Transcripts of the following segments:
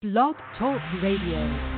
Blog Talk Radio.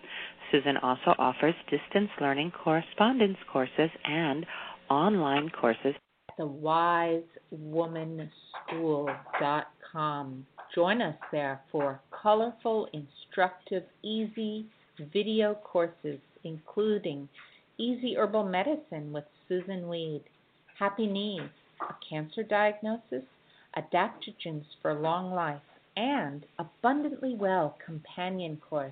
Susun also offers distance learning correspondence courses and online courses. At the wisewomanschool.com. Join us there for colorful, instructive, easy video courses, including Easy Herbal Medicine with Susun Weed, Happy Knees, a cancer diagnosis, adaptogens for long life, and Abundantly Well companion course,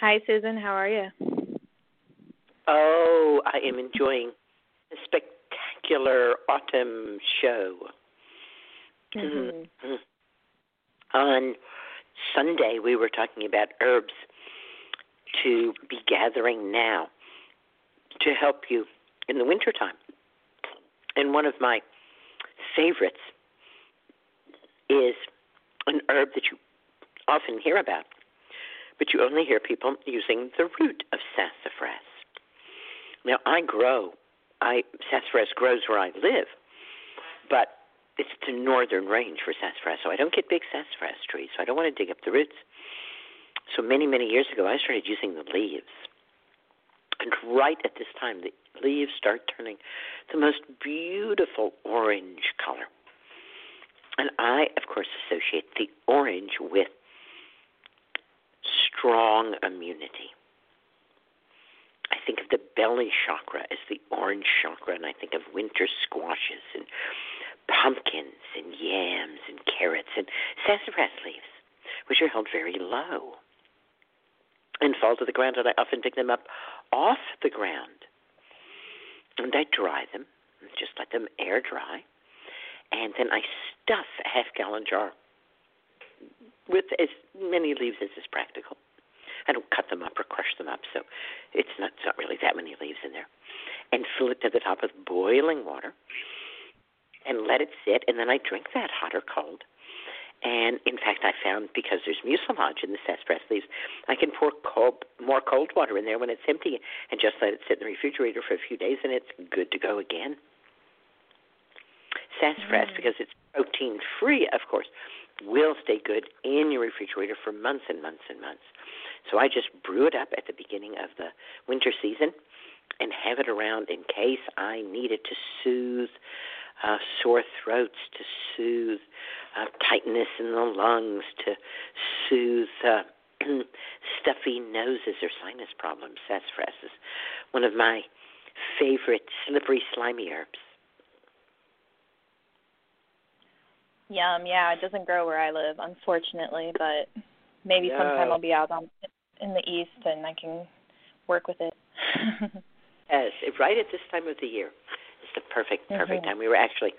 Hi, Susun. How are you? Oh, I am enjoying a spectacular autumn show. Mm-hmm. Mm-hmm. On Sunday, we were talking about herbs to be gathering now to help you in the wintertime. And one of my favorites is an herb that you often hear about, but you only hear people using the root of sassafras. Now, I grow, I sassafras grows where I live, but it's the northern range for sassafras, so I don't get big sassafras trees, so I don't want to dig up the roots. So many, many years ago, I started using the leaves. And right at this time, the leaves start turning the most beautiful orange color. And I, of course, associate the orange with strong immunity. I think of the belly chakra as the orange chakra, and I think of winter squashes and pumpkins and yams and carrots and sassafras leaves, which are held very low and fall to the ground, and I often pick them up off the ground, and I dry them, just let them air dry, and then I stuff a half gallon jar with as many leaves as is practical. I don't cut them up or crush them up, so it's not it's not really that many leaves in there. And fill it to the top with boiling water, and let it sit. And then I drink that hot or cold. And in fact, I found because there's mucilage in the sassafras leaves, I can pour cold, more cold water in there when it's empty, and just let it sit in the refrigerator for a few days, and it's good to go again. Sassafras, mm. because it's protein free, of course, will stay good in your refrigerator for months and months and months. So I just brew it up at the beginning of the winter season and have it around in case I need it to soothe uh, sore throats, to soothe uh, tightness in the lungs, to soothe uh, stuffy noses or sinus problems. Sassafras is one of my favorite slippery, slimy herbs. Yum, yeah, it doesn't grow where I live, unfortunately, but maybe no. sometime I'll be out on in the east and I can work with it. yes, right at this time of the year. It's the perfect perfect mm-hmm. time. We were actually,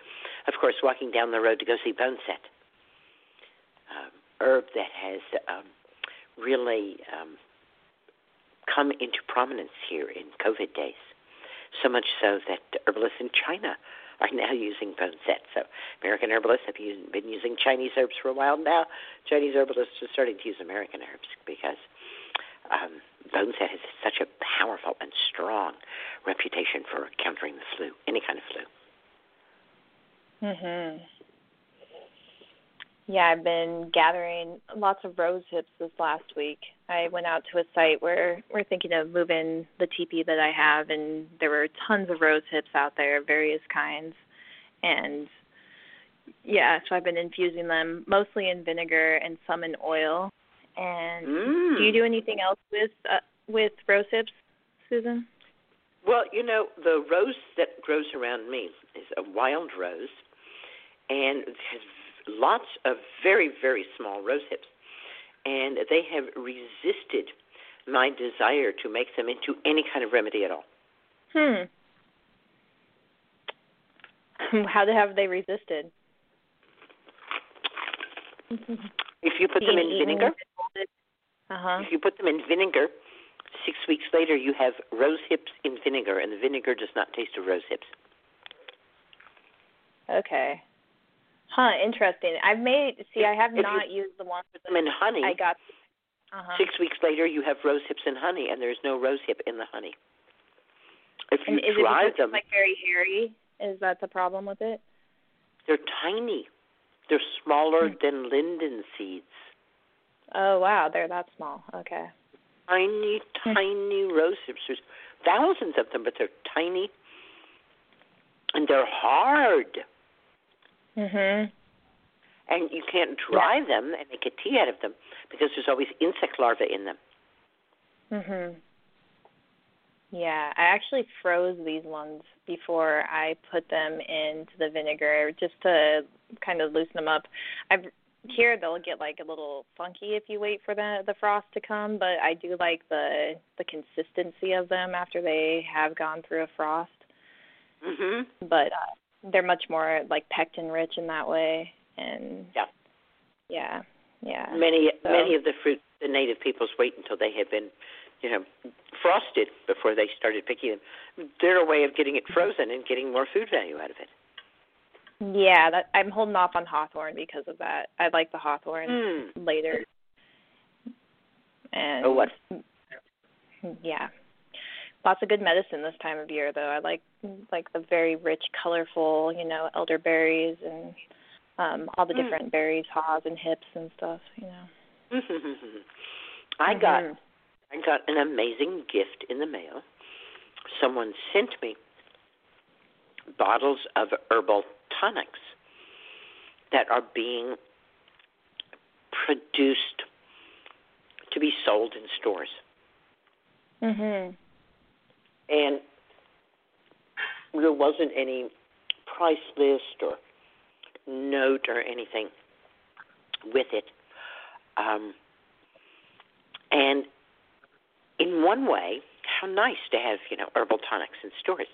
of course, walking down the road to go see Boneset, um, herb that has um, really um, come into prominence here in COVID days. So much so that herbalists in China are now using Boneset. So American herbalists have been using Chinese herbs for a while now. Chinese herbalists are starting to use American herbs because um, Boneset has such a powerful and strong reputation for countering the flu, any kind of flu. Mhm. Yeah, I've been gathering lots of rose hips this last week. I went out to a site where we're thinking of moving the teepee that I have, and there were tons of rose hips out there, various kinds. And yeah, so I've been infusing them mostly in vinegar and some in oil. And mm. do you do anything else with uh, with rose hips, Susun? Well, you know, the rose that grows around me is a wild rose, and has lots of very, very small rose hips. And they have resisted my desire to make them into any kind of remedy at all. Hmm. How have they resisted? if you put them in vinegar, uh-huh. if you put them in vinegar, six weeks later you have rose hips in vinegar, and the vinegar does not taste of rose hips. Okay. Huh, interesting. I've made see I have if not used the one put them in honey. I got uh-huh. Six weeks later you have rose hips and honey and there's no rose hip in the honey. If you and is it them like very hairy? Is that the problem with it? They're tiny. They're smaller hmm. than linden seeds. Oh wow, they're that small. Okay. Tiny, hmm. tiny rose hips. There's thousands of them, but they're tiny and they're hard. Mhm. And you can't dry yeah. them and make a tea out of them because there's always insect larvae in them. Mhm. Yeah, I actually froze these ones before I put them into the vinegar just to kind of loosen them up. I've here they'll get like a little funky if you wait for the the frost to come, but I do like the the consistency of them after they have gone through a frost. Mhm. But uh, they're much more like pectin rich in that way. And yeah. Yeah yeah. Many so. many of the fruit the native peoples wait until they have been you know frosted before they started picking them. They're a way of getting it frozen and getting more food value out of it. Yeah that i'm holding off on hawthorn because of that. I like the hawthorn mm. later. And oh what? Yeah lots of good medicine this time of year though. I like like the very rich, colorful, you know, elderberries and um all the mm. different mm. berries, haws and hips and stuff, you know. I mm-hmm. got I got an amazing gift in the mail. Someone sent me bottles of herbal tonics that are being produced to be sold in stores. Mhm and there wasn't any price list or note or anything with it. Um, and in one way, how nice to have you know herbal tonics in stores.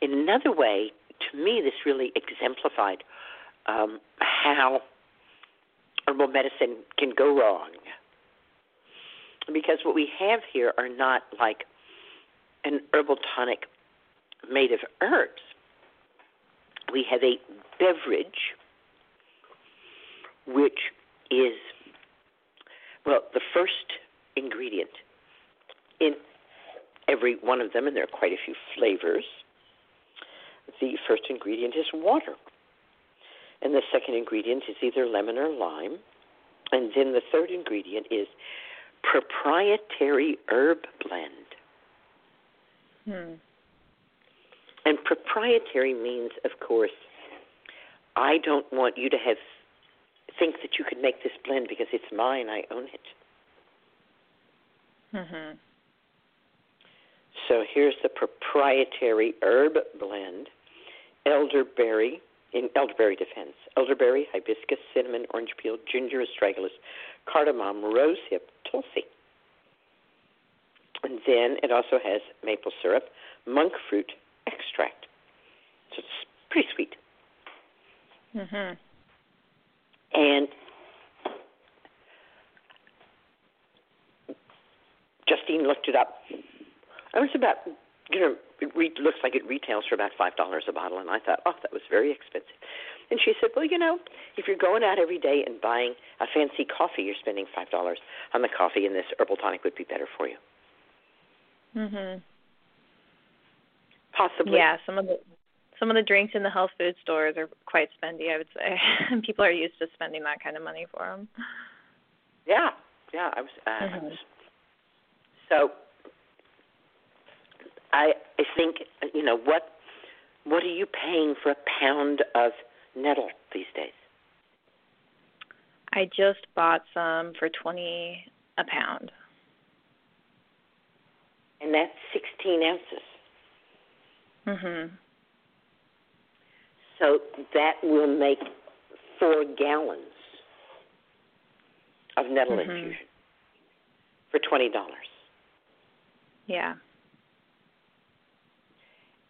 In another way, to me, this really exemplified um, how herbal medicine can go wrong. Because what we have here are not like an herbal tonic made of herbs. We have a beverage which is, well, the first ingredient in every one of them, and there are quite a few flavors. The first ingredient is water. And the second ingredient is either lemon or lime. And then the third ingredient is proprietary herb blend. Hmm. And proprietary means, of course, I don't want you to have think that you could make this blend because it's mine. I own it. Mhm. So here's the proprietary herb blend: elderberry in elderberry defense, elderberry, hibiscus, cinnamon, orange peel, ginger, astragalus, cardamom, rosehip, tulsi. And then it also has maple syrup, monk fruit extract. So it's pretty sweet. Mhm. And Justine looked it up. It was about, you know, it re- looks like it retails for about five dollars a bottle, and I thought, oh, that was very expensive. And she said, well, you know, if you're going out every day and buying a fancy coffee, you're spending five dollars on the coffee, and this herbal tonic would be better for you. Mhm. Possibly. Yeah, some of the some of the drinks in the health food stores are quite spendy, I would say. People are used to spending that kind of money for them. Yeah. Yeah. I was. Uh, I Mhm. was so I I think you know what what are you paying for a pound of nettle these days? I just bought some for 20 a pound. And that's 16 ounces. Mhm. So that will make four gallons of nettle Mhm. infusion for twenty dollars. Yeah.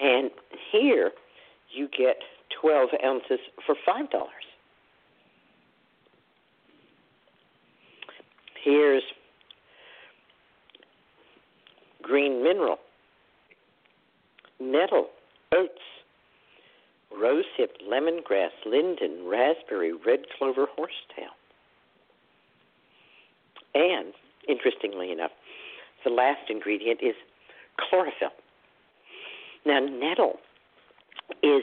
And here you get twelve ounces for five dollars. Here's green mineral, nettle, oats, rosehip, lemongrass, linden, raspberry, red clover, horsetail. And, interestingly enough, the last ingredient is chlorophyll. Now, nettle is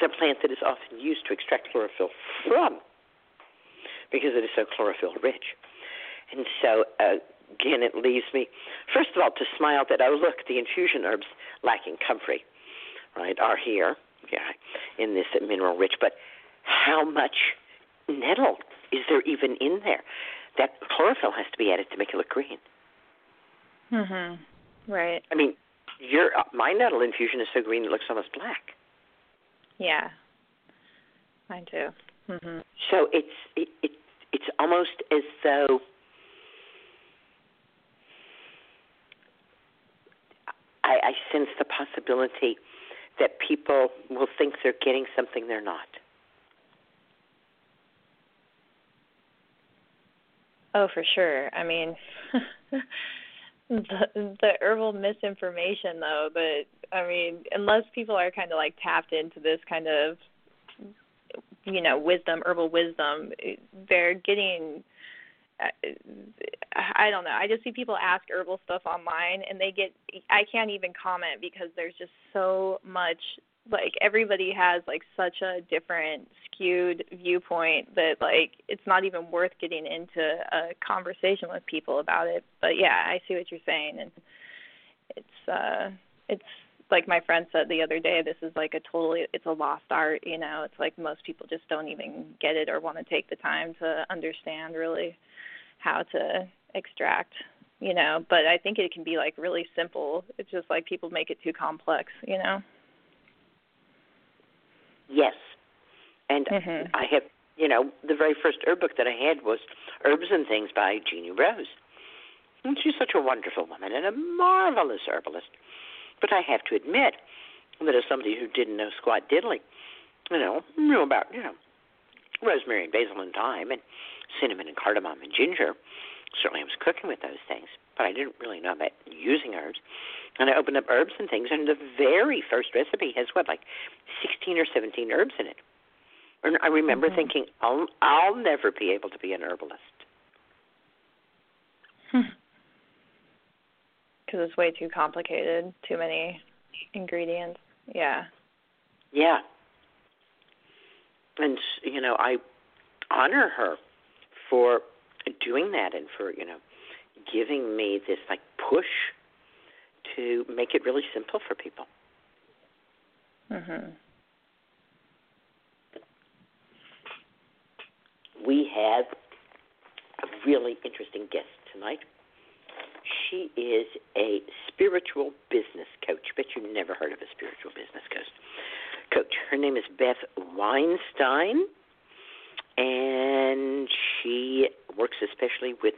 the plant that is often used to extract chlorophyll from because it is so chlorophyll rich. And so, uh, again, it leaves me, first of all, to smile that, oh, look, the infusion herbs lacking comfrey, right, are here, yeah, in this mineral rich. But how much nettle is there even in there? That chlorophyll has to be added to make it look green. Mhm. Right. I mean, your my nettle infusion is so green it looks almost black. Yeah. Mine too. Mhm. So it's it, it it's almost as though I, I sense the possibility that people will think they're getting something they're not. Oh, for sure. I mean, the the herbal misinformation though, but I mean, unless people are kind of like tapped into this kind of you know, wisdom, herbal wisdom, they're getting I don't know. I just see people ask herbal stuff online and they get I can't even comment because there's just so much like everybody has like such a different skewed viewpoint that like it's not even worth getting into a conversation with people about it. But yeah, I see what you're saying and it's uh it's like my friend said the other day this is like a totally it's a lost art, you know. It's like most people just don't even get it or want to take the time to understand really how to extract you know but i think it can be like really simple it's just like people make it too complex you know Yes. And Mhm. I have, you know, the very first herb book that I had was Herbs and Things by Jeanne Rose. And she's such a wonderful woman and a marvelous herbalist. But I have to admit that as somebody who didn't know squat diddly, you know, knew about, you know, rosemary and basil and thyme and cinnamon and cardamom and ginger. Certainly I was cooking with those things, but I didn't really know about using herbs. And I opened up herbs and things, and the very first recipe has what, like 16 or 17 herbs in it. And I remember mm-hmm. thinking, I'll, I'll never be able to be an herbalist. Because it's way too complicated, too many ingredients. Yeah. Yeah. And, you know, I honor her for doing that and for, you know, giving me this, like, push to make it really simple for people. Mhm. We have a really interesting guest tonight. She is a spiritual business coach. Bet you never heard of a spiritual business coach. Coach. Her name is Beth Weinstein, and she works especially with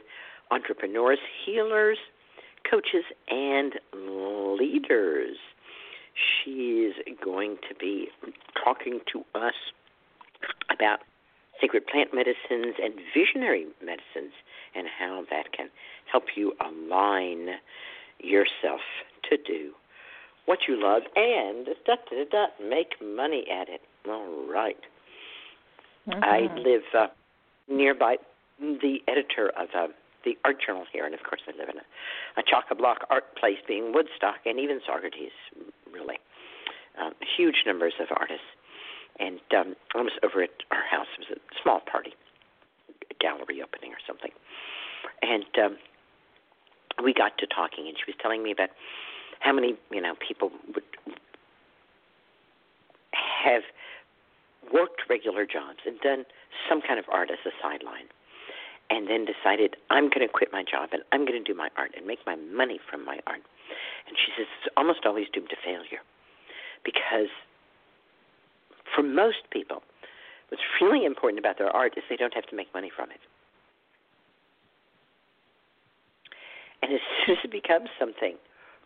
entrepreneurs, healers, coaches, and leaders. She is going to be talking to us about sacred plant medicines and visionary medicines and how that can help you align yourself to do what you love and da, da, da, da, make money at it. All right. mm-hmm. I live uh, nearby the editor of uh, the art journal here, and of course I live in a, a chock-a-block art place, being Woodstock and even Saugerties, really. Um, huge numbers of artists. And um, I was over at our house. It was a small party, a gallery opening or something. And um, we got to talking, and she was telling me about how many you know people would have worked regular jobs and done some kind of art as a sideline and then decided I'm going to quit my job and I'm going to do my art and make my money from my art. And she says it's almost always doomed to failure because for most people, what's really important about their art is they don't have to make money from it. And as soon as it becomes something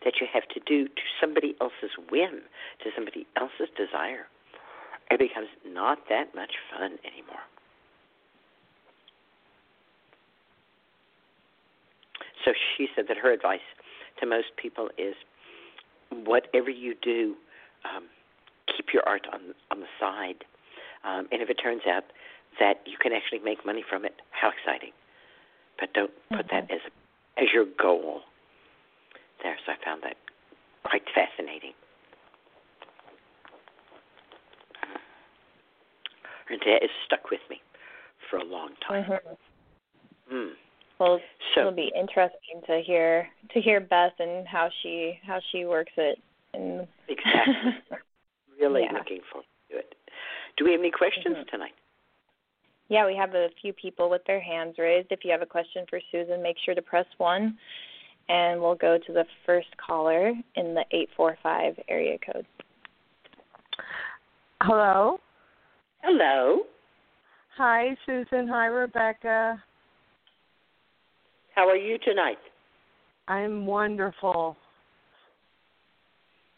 that you have to do to somebody else's whim, to somebody else's desire, it becomes not that much fun anymore. So she said that her advice to most people is whatever you do, um, keep your art on on the side. Um, and if it turns out that you can actually make money from it, how exciting! But don't put mm-hmm. that as as your goal. There, so I found that quite fascinating. And that is stuck with me for a long time. Mm-hmm. Mm. Well, So- it'll be interesting to hear to hear Beth and how she how she works it. And Exactly. Really Yeah. looking forward to it. Do we have any questions Mhm. tonight? yeah, we have a few people with their hands raised. If you have a question for Susun, make sure to press one, and we'll go to the first caller in the eight four five area code. Hello. Hello. Hi, Susun. Hi, Rebecca. How are you tonight? I'm wonderful.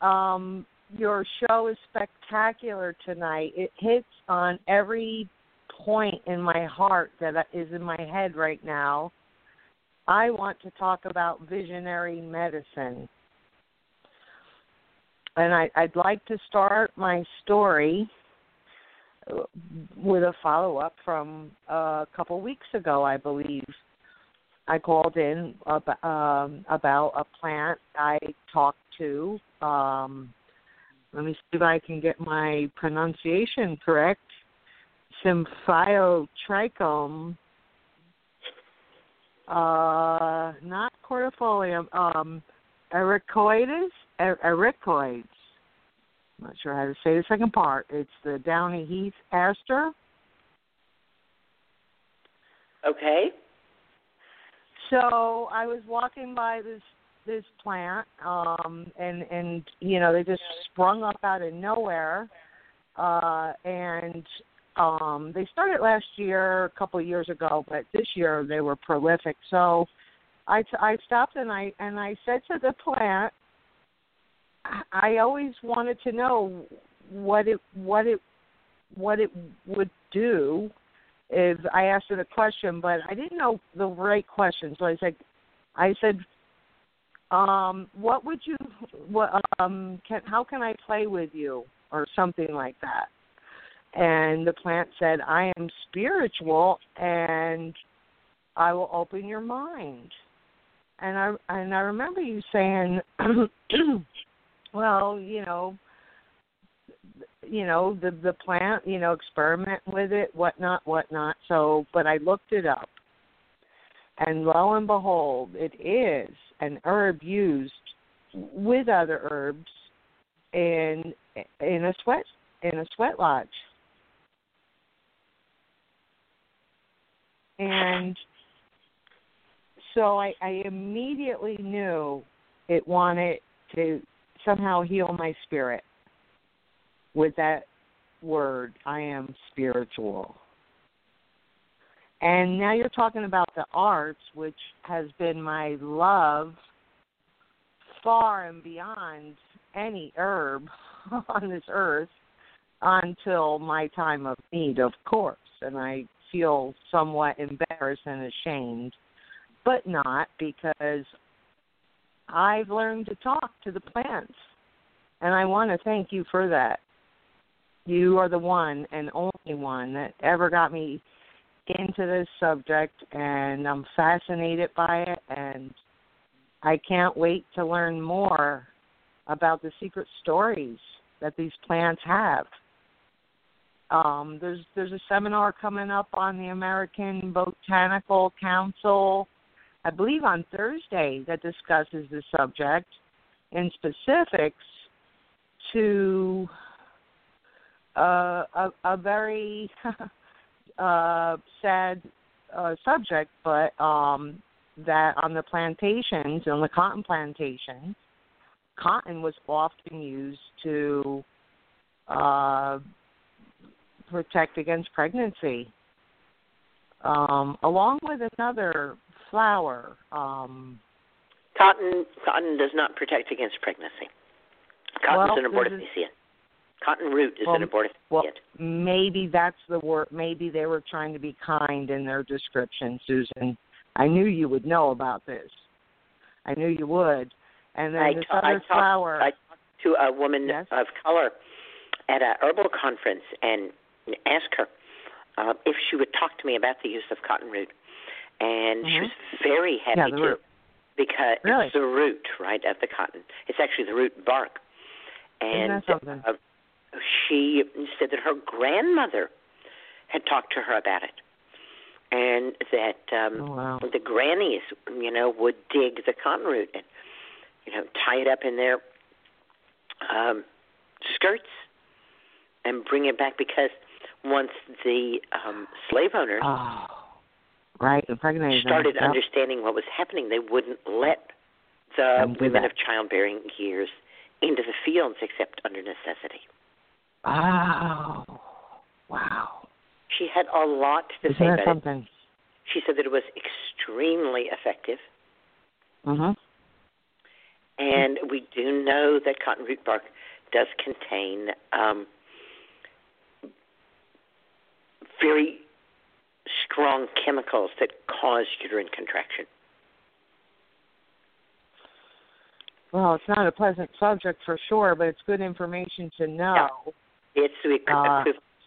Um, your show is spectacular tonight. It hits on every point in my heart that is in my head right now. I want to talk about visionary medicine. And I, I'd like to start my story with a follow up from a couple weeks ago, I believe. I called in about, um, about a plant I talked to. Um, let me see if I can get my pronunciation correct. Symphyotrichum, uh, not cortifolium, um, ericoides, er- ericoides. I'm not sure how to say the second part. It's the downy heath aster. Okay. So I was walking by this this plant, um, and and you know they just sprung up out of nowhere, uh, and um, they started last year, a couple of years ago, but this year they were prolific. So I I stopped and I and I said to the plant, I always wanted to know what it what it what it would do if I asked it a question, but I didn't know the right question. So I said, I said, um, what would you, what, um, can, how can I play with you, or something like that. And the plant said, I am spiritual, and I will open your mind. And I and I remember you saying, well, you know, you know the the plant you know experiment with it whatnot whatnot so but i looked it up and lo and behold it is an herb used with other herbs in in a sweat in a sweat lodge and so i i immediately knew it wanted to somehow heal my spirit with that word, I am spiritual. And now you're talking about the arts, which has been my love far and beyond any herb on this earth until my time of need, of course. And I feel somewhat embarrassed and ashamed, but not because I've learned to talk to the plants. And I want to thank you for that. You are the one and only one that ever got me into this subject, and I'm fascinated by it, and I can't wait to learn more about the secret stories that these plants have. Um, there's there's a seminar coming up on the American Botanical Council, I believe on Thursday, that discusses the subject in specifics to uh, a, a very uh, sad uh, subject, but um, that on the plantations, on the cotton plantations, cotton was often used to uh, protect against pregnancy, um, along with another flower. Um, cotton cotton does not protect against pregnancy. Cotton's well, an abortifacient. Cotton root is well, an abortifacient. Well, maybe that's the word. Maybe they were trying to be kind in their description, Susun. I knew you would know about this. I knew you would. And then I this ta- other I talked, flower. I talked to a woman Yes? of color at a herbal conference and asked her uh, if she would talk to me about the use of cotton root, and she Mhm. was very happy Yeah, to root. because Really? it's the root, right, of the cotton. It's actually the root bark. And Isn't that something? uh, she said that her grandmother had talked to her about it, and that um, Oh, wow. the grannies, you know, would dig the cotton root and you know tie it up in their um, skirts and bring it back because once the um, slave owners Oh, right. Impregnated. them. started Yep. understanding what was happening, they wouldn't let the women that. of childbearing years into the fields except under necessity. Wow. Wow. She had a lot to Isn't say about it. something? She said that it was extremely effective, Mhm. and we do know that cotton root bark does contain um, very strong chemicals that cause uterine contraction. Well, it's not a pleasant subject for sure, but it's good information to know, It's the equi- Uh,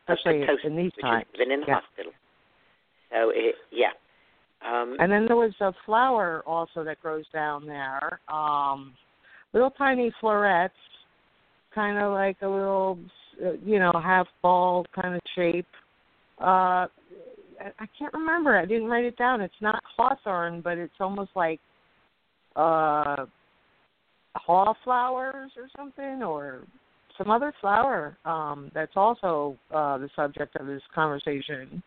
especially of in these times. given in the Yeah. hospital. So it, yeah. Um, And then there was a flower also that grows down there. Um, little tiny florets, kind of like a little, uh, you know, half ball kind of shape. Uh, I- I can't remember. I didn't write it down. It's not hawthorn, but it's almost like uh, haw flowers or something, or some other flower um, that's also uh, the subject of this conversation.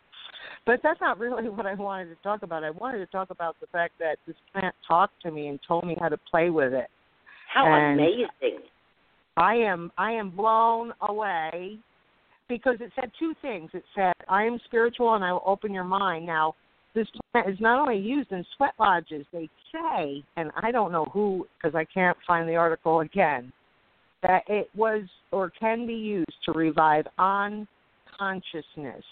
But that's not really what I wanted to talk about. I wanted to talk about the fact that this plant talked to me and told me how to play with it. how and- amazing! I am I am blown away because it said two things. It said I am spiritual and I will open your mind. Now, this plant is not only used in sweat lodges, they say, and I don't know who because I can't find the article again, that it was or can be used to revive on consciousness.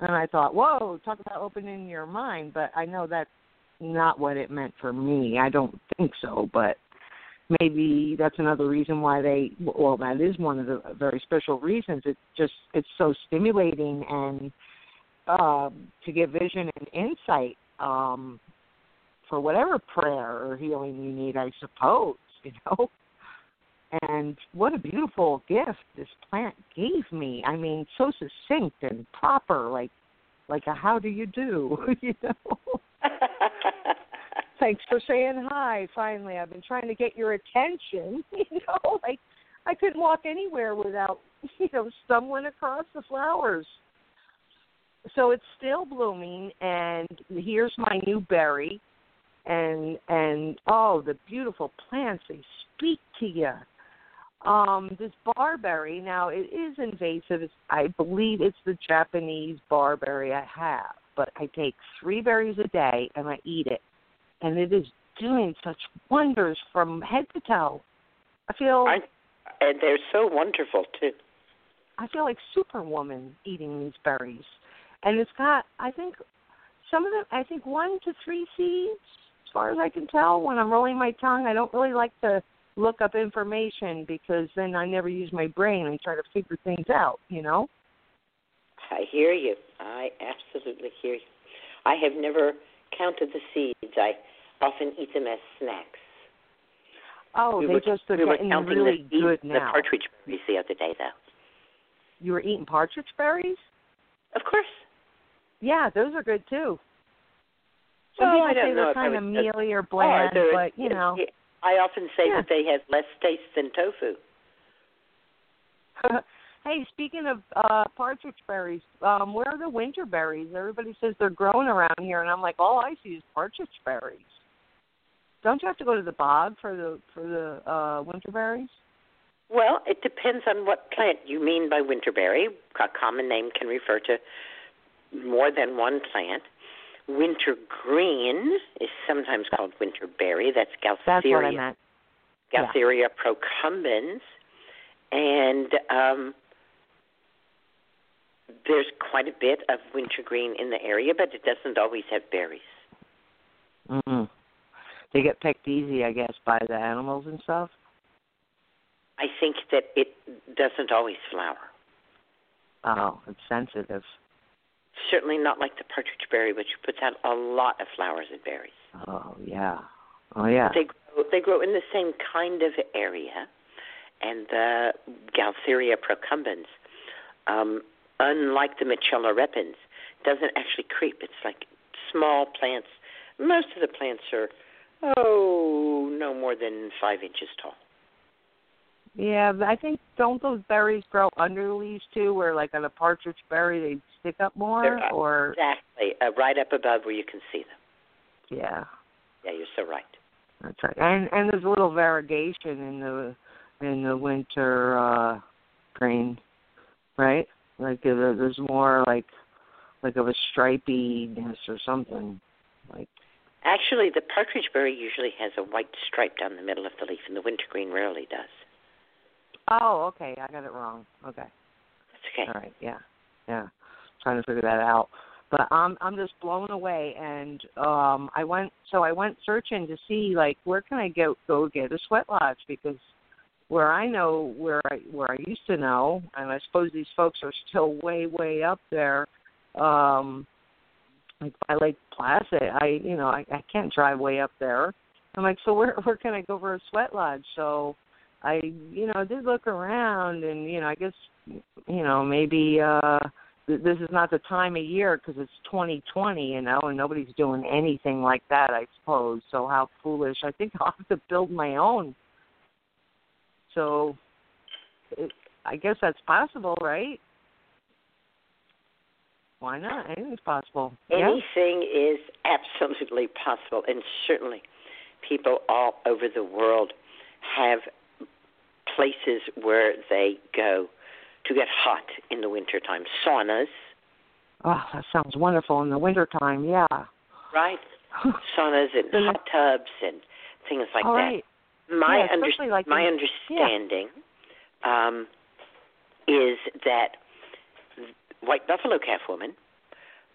And I thought, whoa, talk about opening your mind, but I know that's not what it meant for me. I don't think so, but maybe that's another reason why they well that is one of the very special reasons it just it's so stimulating and um to give vision and insight um for whatever prayer or healing you need i suppose you know and what a beautiful gift this plant gave me i mean so succinct and proper like like a how do you do you know thanks for saying hi. Finally, I've been trying to get your attention. You know, like I couldn't walk anywhere without you know stumbling across the flowers. So it's still blooming, and here's my new berry, and and oh, the beautiful plants they speak to you. Um, this barberry now it is invasive. It's, I believe it's the Japanese barberry I have, but I take three berries a day and I eat it and it is doing such wonders from head to toe. I feel I, and they're so wonderful too. I feel like Superwoman eating these berries, and it's got I think some of them I think one to three seeds as far as I can tell. When I'm rolling my tongue, I don't really like to look up information because then I never use my brain and try to figure things out. You know. I hear you. I absolutely hear you. I have never counted the seeds. I often eat them as snacks. Oh, we they were, just are we getting really the good the now. partridge berries the other day, though. You were eating partridge berries? Of course. Yeah, those are good too. Some Well, people I don't say know they're kind of mealy or Oh, bland, but you know. I often say Yeah. that they have less taste than tofu. hey, speaking of uh partridge berries, um, where are the winter berries? Everybody says they're growing around here, and I'm like, all I see is partridge berries. Don't you have to go to the bog for the for the uh winter berries? Well, it depends on what plant you mean by winterberry. A common name can refer to more than one plant. Wintergreen is sometimes called winterberry. That's That's what I Gaultheria. Yeah. Gaultheria procumbens. And um, there's quite a bit of wintergreen in the area, but it doesn't always have berries. Mm-hmm. They get picked easy, I guess, by the animals and stuff. I think that it doesn't always flower. Oh, it's sensitive. Certainly not like the partridge berry, which puts out a lot of flowers and berries. Oh yeah. Oh yeah. They grow, they grow in the same kind of area, and the Gaultheria procumbens, um, unlike the Mitchella repens, doesn't actually creep. It's like small plants. Most of the plants are oh no more than five inches tall. Yeah, I think don't those berries grow under the leaves too, where like on a partridge berry they stick up more, They're, or Exactly, uh, right up above where you can see them. yeah, Yeah, you're so right. that's right. And and there's a little variegation in the in the winter uh green, right? Like uh, there's more like like of a stripiness or something. Like Actually, the partridge berry usually has a white stripe down the middle of the leaf, and the wintergreen rarely does. Oh, okay, I got it wrong. Okay. That's okay. All right, yeah, yeah. Trying to figure that out, but I'm I'm just blown away. And um, I went so I went searching to see like where can I go go get a sweat lodge because where I know where I where I used to know, and I suppose these folks are still way way up there. Um, like by Lake Placid, I you know I, I can't drive way up there. I'm like, so where where can I go for a sweat lodge? So I you know did look around, and you know I guess you know maybe uh th- this is not the time of year because it's 2020, you know, and nobody's doing anything like that, I suppose. So how foolish! I think I'll have to build my own. So, it, I guess that's possible, right? Why not? Anything's possible. Yeah. Anything is absolutely possible, and certainly people all over the world have places where they go to get hot in the wintertime. Saunas, Oh, that sounds wonderful in the wintertime. Yeah. Right. Saunas and hot tubs and things like All that. right. My Yeah, under- like my in- understanding um, is that White Buffalo Calf woman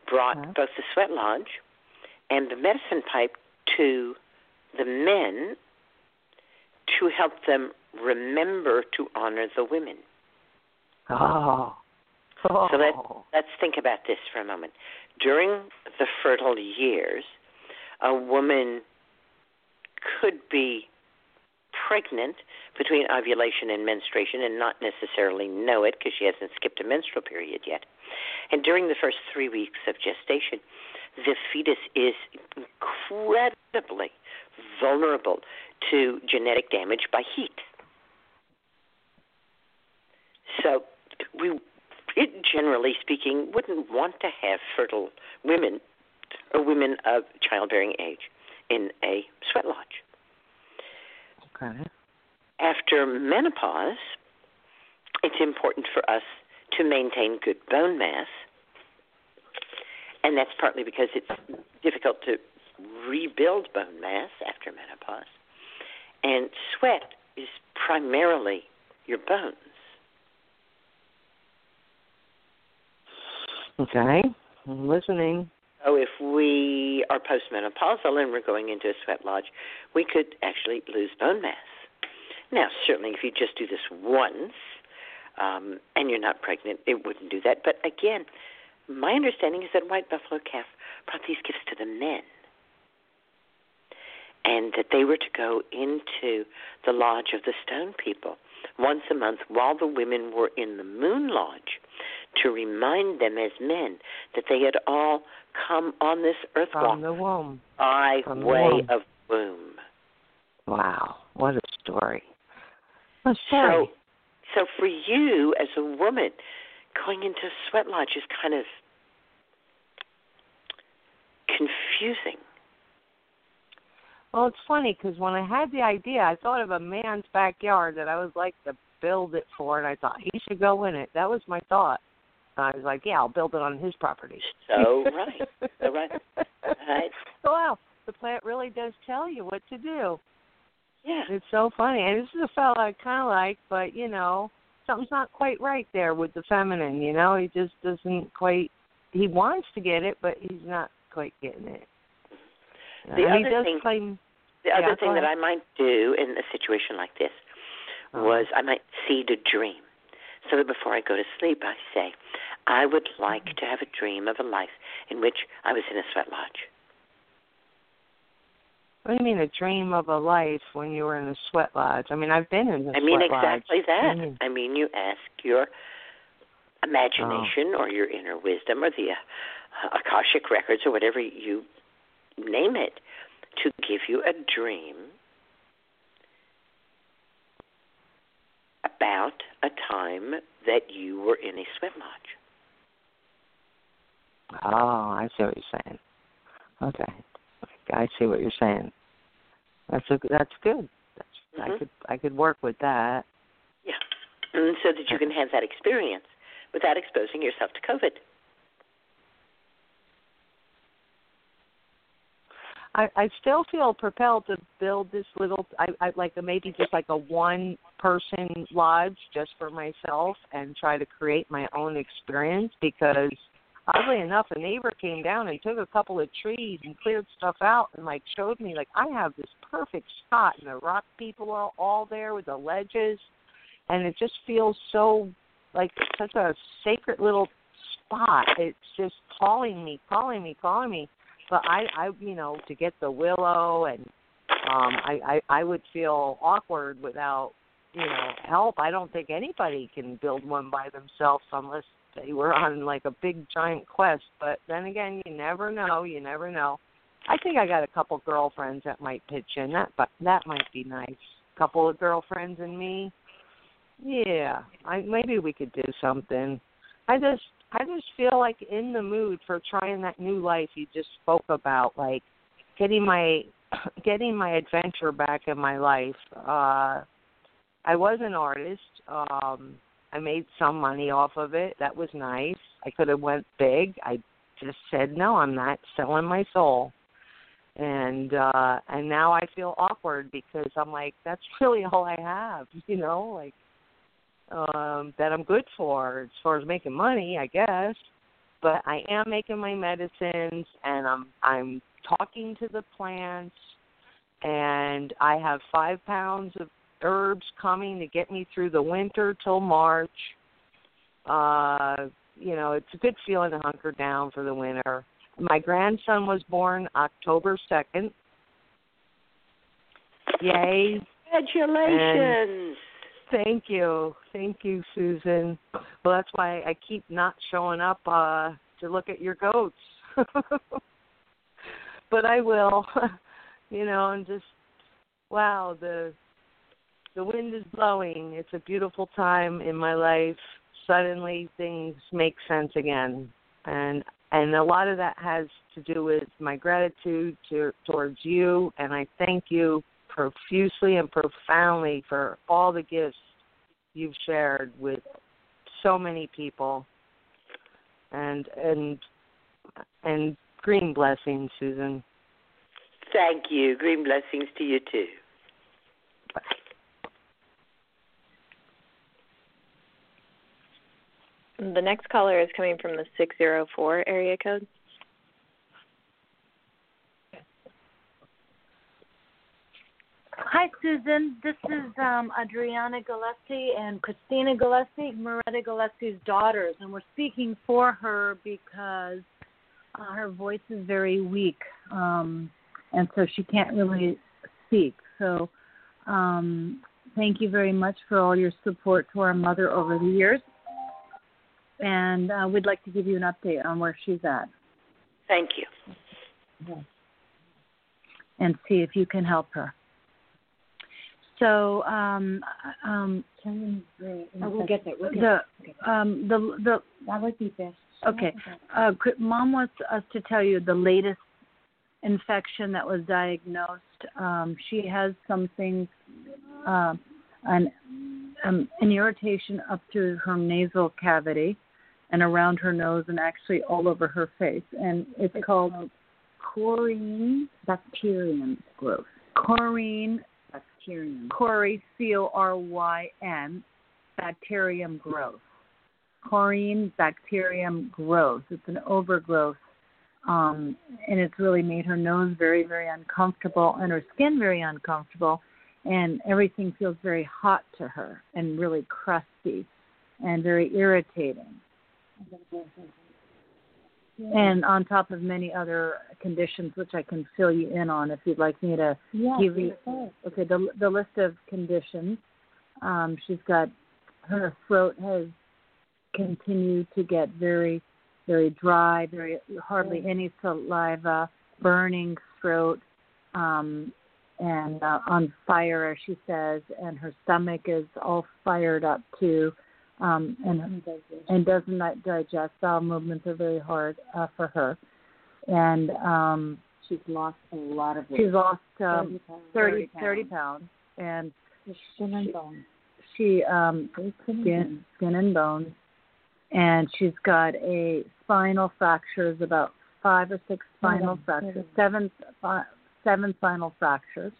brought Uh-huh. both the sweat lodge and the medicine pipe to the men to help them remember to honor the women. Oh. oh. So that- Let's think about this for a moment. During the fertile years, a woman could be pregnant between ovulation and menstruation and not necessarily know it because she hasn't skipped a menstrual period yet. And during the first three weeks of gestation, the fetus is incredibly vulnerable to genetic damage by heat. So, we, generally speaking, wouldn't want to have fertile women or women of childbearing age in a sweat lodge. Okay. After menopause, it's important for us to maintain good bone mass, and that's partly because it's difficult to rebuild bone mass after menopause. And sweat is primarily your bones. Okay. I'm listening. So if we are postmenopausal and we're going into a sweat lodge, we could actually lose bone mass. Now, certainly, if you just do this once um, and you're not pregnant, it wouldn't do that. But again, my understanding is that White Buffalo Calf brought these gifts to the men. And that they were to go into the lodge of the stone people once a month while the women were in the moon lodge to remind them as men that they had all come on this earth walk From the womb. by from way womb. of womb. Wow. What a story. Story. So, so for you as a woman, going into a sweat lodge is kind of confusing. Well, it's funny because when I had the idea, I thought of a man's backyard that I would like to build it for, and I thought he should go in it. That was my thought. I was like, yeah, I'll build it on his property. So right, so right, right. Wow, the plant really does tell you what to do. Yeah, It's so funny. And this is a fellow I kind of like, but you know, something's not quite right there with the feminine. You know, he just doesn't quite. He wants to get it, but he's not quite getting it. The Uh, he other thing- claim. the Yeah, other thing that. I might do in a situation like this Uh-huh. was I might seed a dream. So that before I go to sleep, I say, I would like to have a dream of a life in which I was in a sweat lodge. What do you mean a dream of a life when you were in a sweat lodge? I mean, I've been in a I mean sweat lodge. I mean, exactly that. Mhm. I mean, you ask your imagination Oh. or your inner wisdom or the uh, Akashic records or whatever you name it to give you a dream about a time that you were in a sweat lodge. Oh, I see what you're saying. Okay, I see what you're saying. That's a that's good. That's I Mhm. could I could work with that. Yeah. And so that you can have that experience without exposing yourself to COVID. I I still feel propelled to build this little I I like a, maybe just like a one person lodge just for myself and try to create my own experience because oddly enough a neighbor came down and took a couple of trees and cleared stuff out and like showed me like I have this perfect spot and the rock people are all there with the ledges and it just feels so like such a sacred little spot. It's just calling me, calling me, calling me but I, I, you know, to get the willow and um, I, I, I would feel awkward without, you know, help. I don't think anybody can build one by themselves unless they were on like a big giant quest. But then again, you never know. You never know. I think I got a couple girlfriends that might pitch in. That, but that might be nice. Couple of girlfriends and me. Yeah, I maybe we could do something. I just I just feel like in the mood for trying that new life you just spoke about, like getting my getting my adventure back in my life. Uh I was an artist. Um I made some money off of it. That was nice. I could have went big. I just said no, I'm not selling my soul. And uh and now I feel awkward because I'm like that's really all I have, you know, like um that I'm good for as far as making money, I guess. But I am making my medicines and I'm I'm talking to the plants and I have 5 pounds of herbs coming to get me through the winter till March. Uh, you know, it's a good feeling to hunker down for the winter. My grandson was born October 2nd. Yay. Congratulations. And thank you. Thank you, Susun. Well, that's why I keep not showing up uh to look at your goats. but I will. you know, and just wow, the the wind is blowing. It's a beautiful time in my life. Suddenly things make sense again. And and a lot of that has to do with my gratitude to, towards you and I thank you profusely and profoundly for all the gifts you've shared with so many people. And and and green blessings, Susun. Thank you. Green blessings to you too. The next caller is coming from the 604 area code. Hi, Susun. This is um, Adriana Gillespie and Christina Gillespie, Moretta Gillespie's daughters, and we're speaking for her because uh, her voice is very weak, um, and so she can't really speak. So, um, thank you very much for all your support to our mother over the years and uh, we'd like to give you an update on where she's at. Thank you. And see if you can help her. So, um, um, oh, we'll get there. We'll get the, there. um, the, the, that would be best. Okay. Uh, Mom wants us to tell you the latest infection that was diagnosed. Um, she has something, uh, an, um, an irritation up to her nasal cavity and around her nose and actually all over her face. And it's, called, called bacterium growth. Corrine bacterium. Cori C O R Y N bacterium growth. Corynebacterium growth. It's an overgrowth. Um, and it's really made her nose very, very uncomfortable and her skin very uncomfortable and everything feels very hot to her and really crusty and very irritating and on top of many other conditions which I can fill you in on if you'd like me to yeah, give you okay the the list of conditions um she's got her throat has continued to get very very dry very hardly any saliva burning throat um and uh, on fire as she says and her stomach is all fired up too um, and and does not digest. Bowel movements are very hard uh, for her, and um, she's lost a lot of weight. She's lost um, 30, 30, 30 pounds, and skin and bones. She um, skin, skin and bones, and she's got a spinal fractures, about five or six spinal fractures, seven seven spinal fractures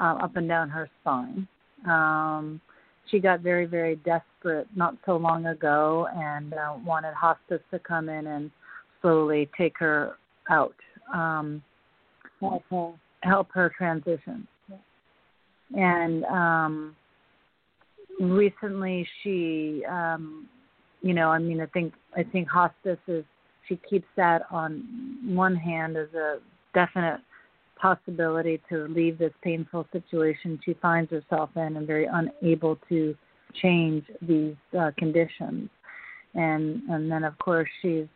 uh, up and down her spine. Um, she got very very desperate not so long ago and uh, wanted hospice to come in and slowly take her out um help her. help her transition. And um recently she um you know i mean i think i think hospice is she keeps that on one hand as a definite possibility to leave this painful situation she finds herself in and very unable to change these uh, conditions. And and then of course she's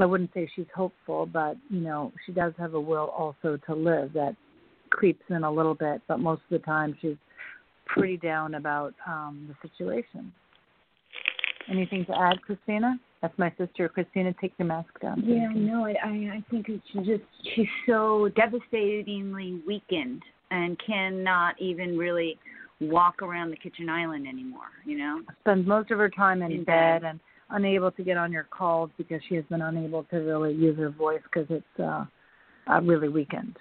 I wouldn't say she's hopeful but you know she does have a will also to live that creeps in a little bit but most of the time she's pretty down about um the situation. Anything to add christina that's my sister, Christina. Take your mask down. Yeah, no, I, I I think she just she's so devastatingly weakened and cannot even really walk around the kitchen island anymore. You know. Spends most of her time in, In bed, bed. and unable to get on your calls because she has been unable to really use her voice because it's uh, uh, really weakened.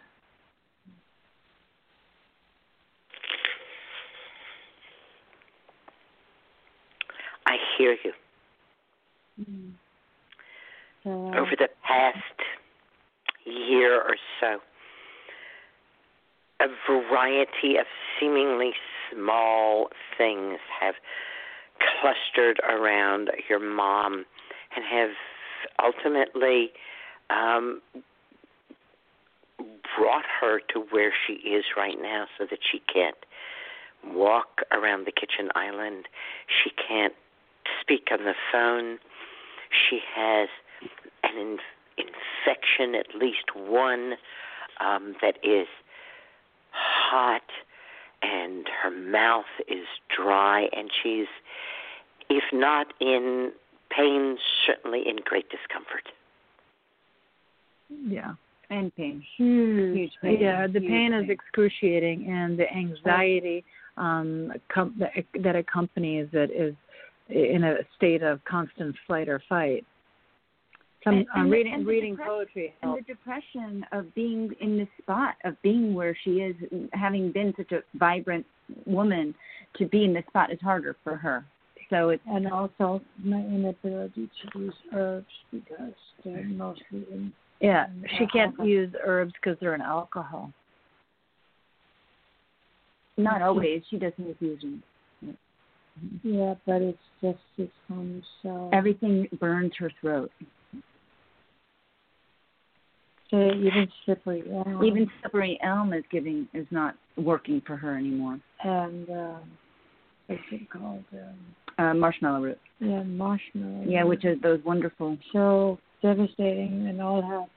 I hear you. So, Over the past year or so, a variety of seemingly small things have clustered around your mom and have ultimately um, brought her to where she is right now so that she can't walk around the kitchen island. She can't speak on the phone. She has an in- infection, at least one, um, that is hot, and her mouth is dry, and she's, if not in pain, certainly in great discomfort. Yeah. and pain. Huge, Huge pain. Yeah, the Huge pain is excruciating, and the anxiety um, com- that, that accompanies it is in a state of constant flight or fight. Some And- and the- reading and reading depress- poetry And the depression of being in this spot, of being where she is, having been such a vibrant woman, to be in this spot is harder for her. So it's and also my inability to use herbs because they're mostly in Yeah, and she can't use herbs because they're in alcohol. not always. She doesn't use them. Yeah, but it's just it comes so Everything burns her throat. so even slippery elm Even slippery elm is giving is not working for her anymore. and um what's it called um, Uh, marshmallow root. yeah marshmallow Yeah, which is those wonderful. so devastating and all have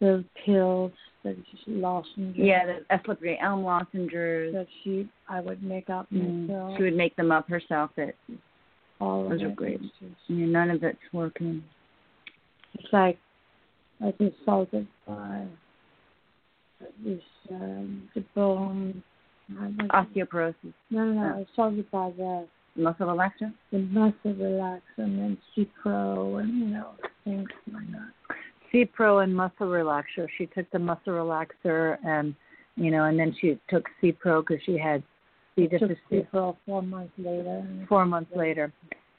the pills that lozenges Yeah, the uh, slippery elm lozenges. that she I would make up Mm. myself She would make them up herself. That all of those are great. Just- none of it's working. it's like like insulted by this um the bone Osteoporosis, No, no, no. Assaulted by the muscle relaxer. the muscle relaxant and Cipro and you know things like that. Cipro and muscle relaxer. She took the muscle relaxer and you know, and then she took Cipro because she had C Took difficile Cipro four months later. Four months later,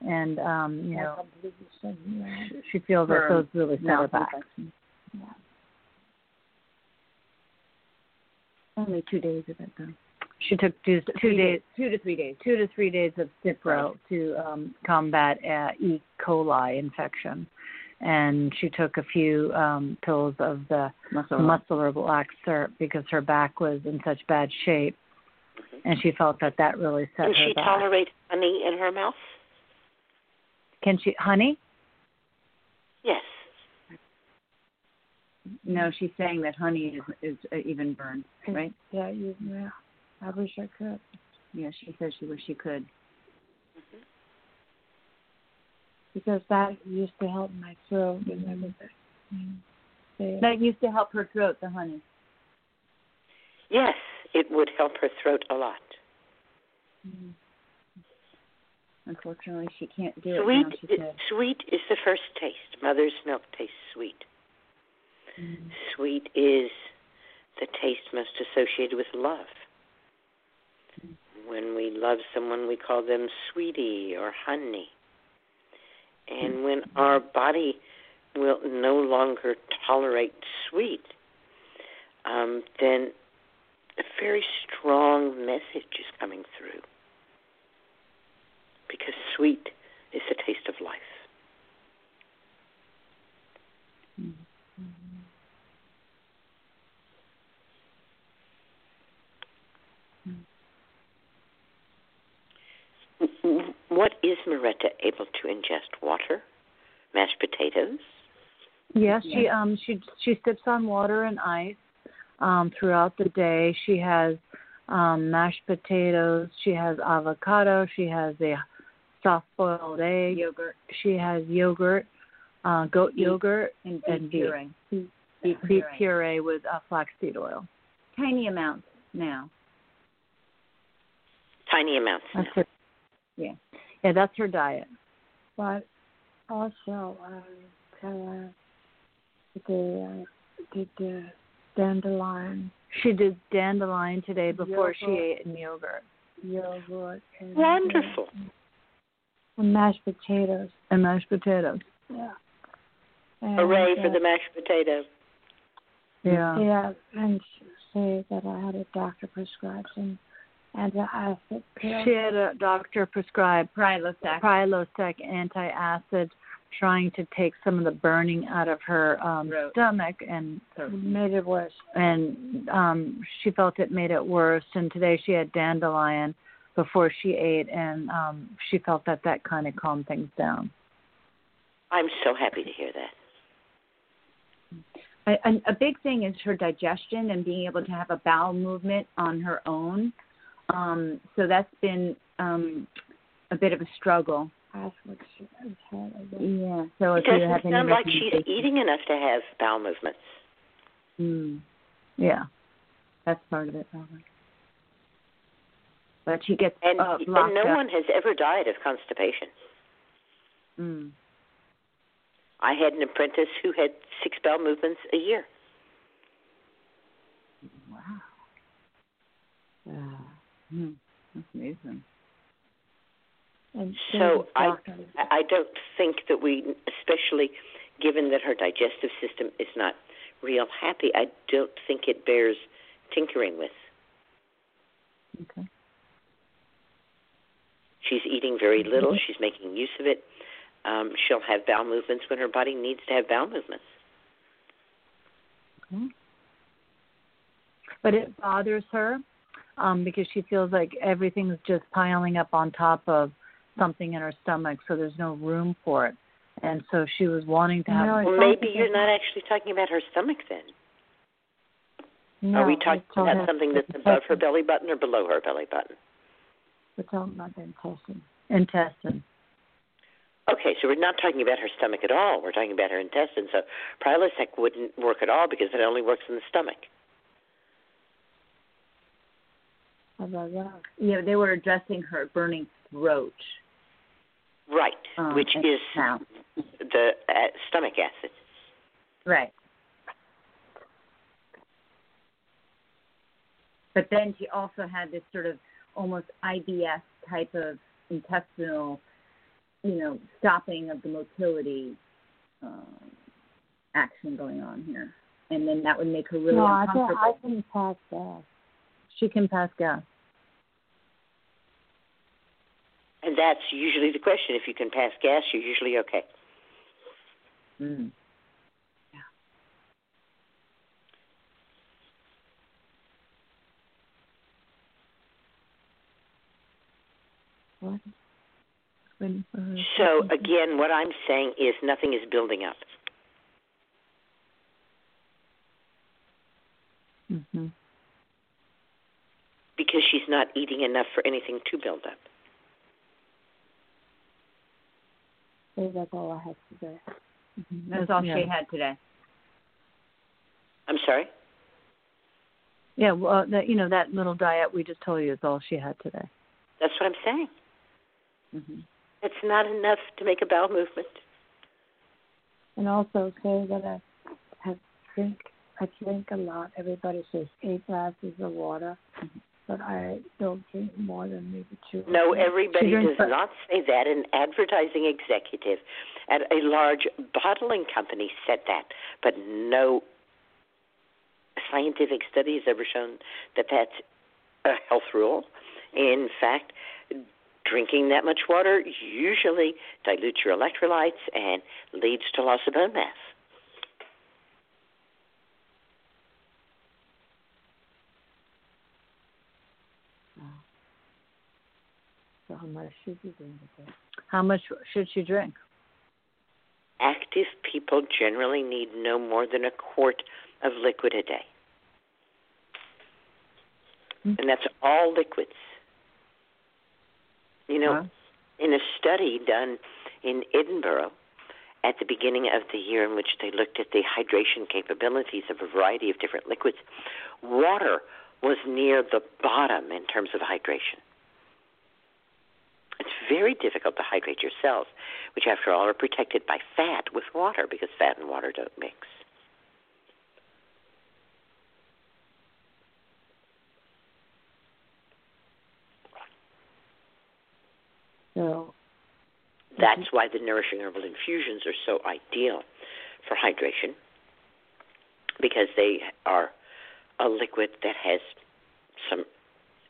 and um, you I know, completely shut me out. she, she feels like For those really set her mouth back. Yeah. Only two days of it though. She took two, two Three days, Two to three days. two to three days of Cipro to um, combat uh, E. coli infection, and she took a few um, pills of the Muscle. muscle relaxer because her back was in such bad shape, and she felt that that really set Can her she back. tolerate honey in her mouth? Can she, honey? Yes. No, she's saying that honey is is uh, even burned, right? Yeah, you, yeah. I wish I could. Yeah, she says she wish she could. Because that used to help my throat and everything. Mm. They- That used to help her throat, the honey. Yes, it would help her throat a lot. Mm. Unfortunately, she can't do it Sweet, now. She sweet is the first taste. Mother's milk tastes sweet. Mm. Sweet is the taste most associated with love. When we love someone, we call them sweetie or honey. And when our body will no longer tolerate sweet, um, then a very strong message is coming through. Because sweet is the taste of life. What is Moretta able to ingest? Water, mashed potatoes. Yes, she um she she sips on water and ice um throughout the day. She has um mashed potatoes, she has avocado, she has a soft boiled egg, Yogurt she has yogurt, uh goat Beef. yogurt and and beef beef. puree. beef, Beef beef puree. puree with uh, flaxseed oil. Tiny amounts now. Tiny amounts. That's her, yeah, yeah, that's her diet. But also, um, tell her the uh, did the dandelion She did dandelion today before she ate yogurt yogurt and Wonderful. and mashed potatoes. and mashed potatoes. Yeah. And, Hooray uh, for the mashed potatoes. Yeah. Yeah, and say that I had a doctor prescribe some antacid pills. She had a doctor prescribe Prilosec. Prilosec antacid, trying to take some of the burning out of her um Throat. stomach, and It made it worse. and um she felt it made it worse. And today she had dandelion before she ate, and um she felt that that kind of calmed things down. I'm so happy to hear that. a, a, a big thing is her digestion and being able to have a bowel movement on her own. Um, so that's been um, a bit of a struggle. That's what she has had. I guess. Yeah. So It if doesn't have any sound like she's eating enough to have bowel movements. Mm, Yeah. that's part of it, probably. But she gets And, uh, and no up. one has ever died of constipation. Mm. I had an apprentice who had six bowel movements a year. Wow. Uh, hmm. That's amazing. And So I, I don't think that we, especially given that her digestive system is not real happy, I don't think it bears tinkering with. Okay. She's eating very little. She's making use of it. Um, she'll have bowel movements when her body needs to have bowel movements. Okay. But it bothers her um because she feels like everything's just piling up on top of something in her stomach, so there's no room for it. And so she was wanting to have No, Well, maybe you're not actually talking about her stomach then. no, Are we talking about her something that's above her belly button or below her belly button? We're talking about the intestine. intestine. Okay, so we're not talking about her stomach at all. We're talking about her intestine. So Prilosec wouldn't work at all because it only works in the stomach. How about that? Yeah, they were addressing her burning throat. Right, um, which is mouth. the uh, stomach acid. Right. But then she also had this sort of almost IBS type of intestinal, you know, stopping of the motility um, action going on here, and then that would make her really no, I can, uncomfortable. I can pass that. She can pass gas. And that's usually the question. If you can pass gas, you're usually okay. Mm. What? Waiting for. So again, what I'm saying is nothing is building up. hmm because she's not eating enough for anything to build up. So that's all I have to say. That's all yeah. she had today. I'm sorry? Yeah, well, that you know that little diet we just told you is all she had today. That's what I'm saying. Mm-hmm. It's not enough to make a bowel movement. And also say that I have drink I drink a lot. Everybody says eight glasses of water, but I don't drink more than maybe two. No, everybody does a- not say that. An advertising executive at a large bottling company said that, but no scientific study has ever shown that that's a health rule. In fact, drinking that much water usually dilutes your electrolytes and leads to loss of bone mass. So how much should you drink? How much should she drink? Active people generally need no more than a quart of liquid a day. Hmm. And that's all liquids. You know, Wow. in a study done in Edinburgh at the beginning of the year, in which they looked at the hydration capabilities of a variety of different liquids, water was near the bottom in terms of hydration. Very difficult to hydrate your cells, which, after all, are protected by fat with water because fat and water don't mix. So That's why the nourishing herbal infusions are so ideal for hydration because they are a liquid that has some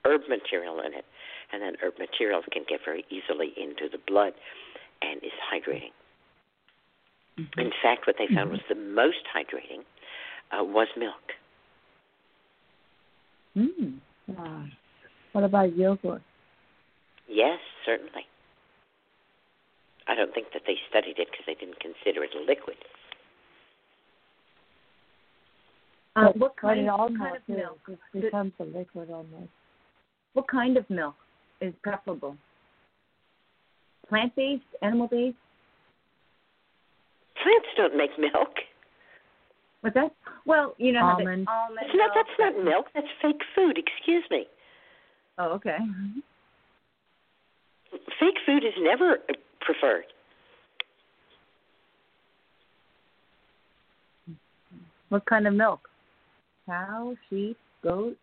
herb material in it, and then herb material can get very easily into the blood and is hydrating. Mm-hmm. In fact, what they found was the most hydrating uh, was milk. Mm. uh, what about yogurt? Yes, certainly. I don't think that they studied it because they didn't consider it a liquid. Uh, what kind, it what kind of milk? It The- becomes a liquid almost. What kind of milk is preferable? Plant based, animal based? Plants don't make milk. What's that? Well, you know how the Almond. almond That's not, milk- that's not milk. That's fake food. Excuse me. Oh, okay. Fake food is never preferred. What kind of milk? Cow, sheep, goat?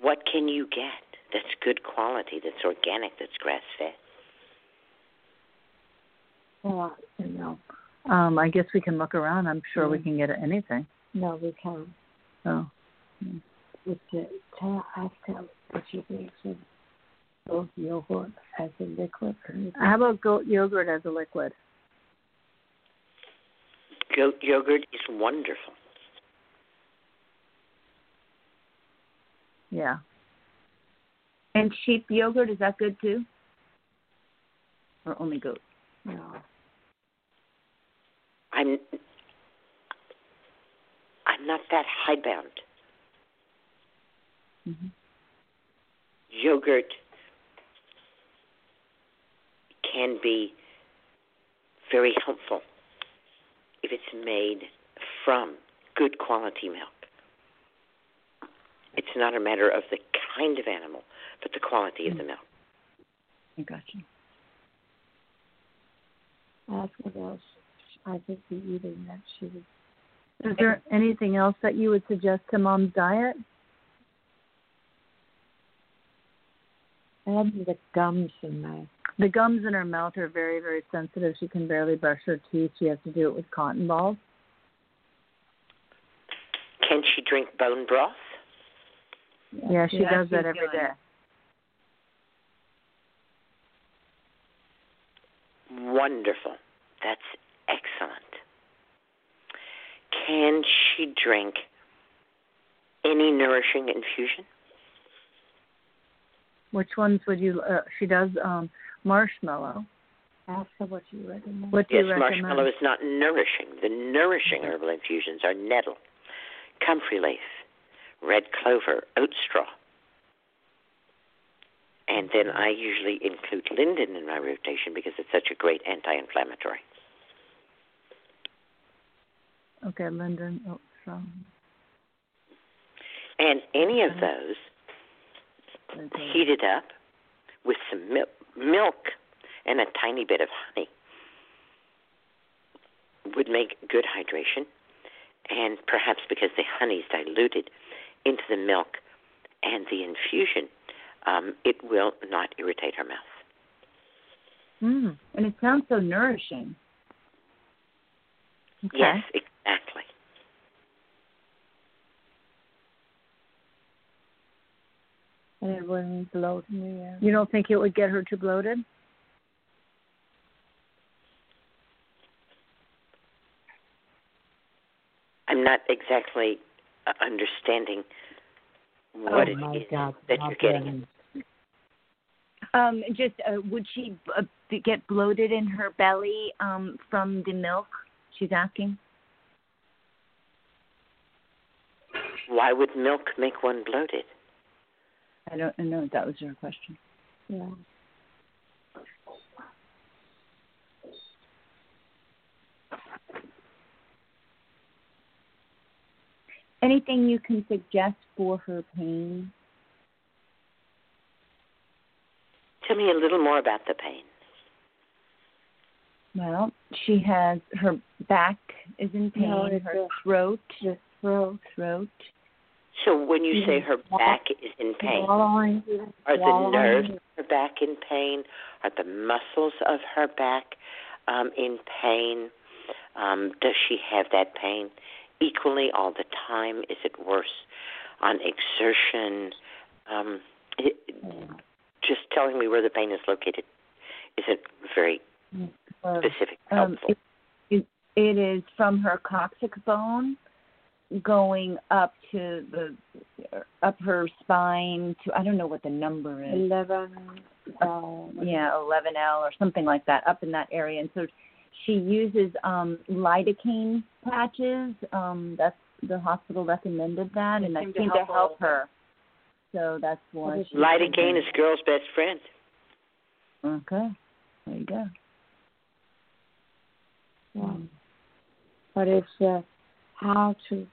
What can you get that's good quality, that's organic, that's grass fed? Oh, you know, Um, I guess we can look around. I'm sure we Mm. can get anything. no, we can't. Oh. With the tell, ask her what she thinks of goat yogurt as a liquid. How about goat yogurt as a liquid? Goat yogurt is wonderful. Yeah. And sheep yogurt, is that good too? Or only goat? No. I'm I'm not that hidebound. Mm-hmm. Yogurt can be very helpful if it's made from good quality milk. It's not a matter of the kind of animal, but the quality of the milk. I got you. Ask what else I could be eating that she would. Is there anything else that you would suggest to mom's diet? And the gums in my. The gums in her mouth are very, very sensitive. She can barely brush her teeth. She has to do it with cotton balls. Can she drink bone broth? Yeah, she Yeah, does that she's every doing day. Wonderful. That's excellent. Can she drink any nourishing infusion? Which ones would you? Uh, she does um marshmallow. Ask her what you recommend. What do yes, you recommend? marshmallow is not nourishing. The nourishing herbal infusions are nettle, comfrey leaf, red clover, oat straw. And then I usually include linden in my rotation because it's such a great anti inflammatory. Okay, Linden. oat straw. And any of those Okay. heated up with some mil- milk and a tiny bit of honey would make good hydration. And perhaps because the honey is diluted into the milk and the infusion, um, it will not irritate her mouth. Mm. And it sounds so nourishing. Okay. Yes, exactly. And it wouldn't bloat me. out. You don't think it would get her too bloated? I'm not exactly understanding what oh it my is God, that not you're getting. getting- Um, just uh, would she uh, get bloated in her belly um, from the milk? She's asking. Why would milk make one bloated? I don't I know that was her question. Yeah. Anything you can suggest for her pain? Tell me a little more about the pain. Well, she has her back is in pain, No, her the- throat, The throat. throat. So when you say her back is in pain, Swallowing. are the nerves of her back in pain? Are the muscles of her back um, in pain? Um, does she have that pain equally all the time? Is it worse on exertion? Um, it, just telling me where the pain is located isn't very Uh, specific. um, helpful. it, it, it is from her coccyx bone going up to the up her spine to I don't know what the number is. Eleven. Um, yeah, 11L or something like that, up in that area. And so she uses um lidocaine patches. Um, that's the hospital recommended that, They and that seem to help to help her. So that's why. Lidocaine is girl's best friend. Okay, there you go. Yeah. But it's uh, how to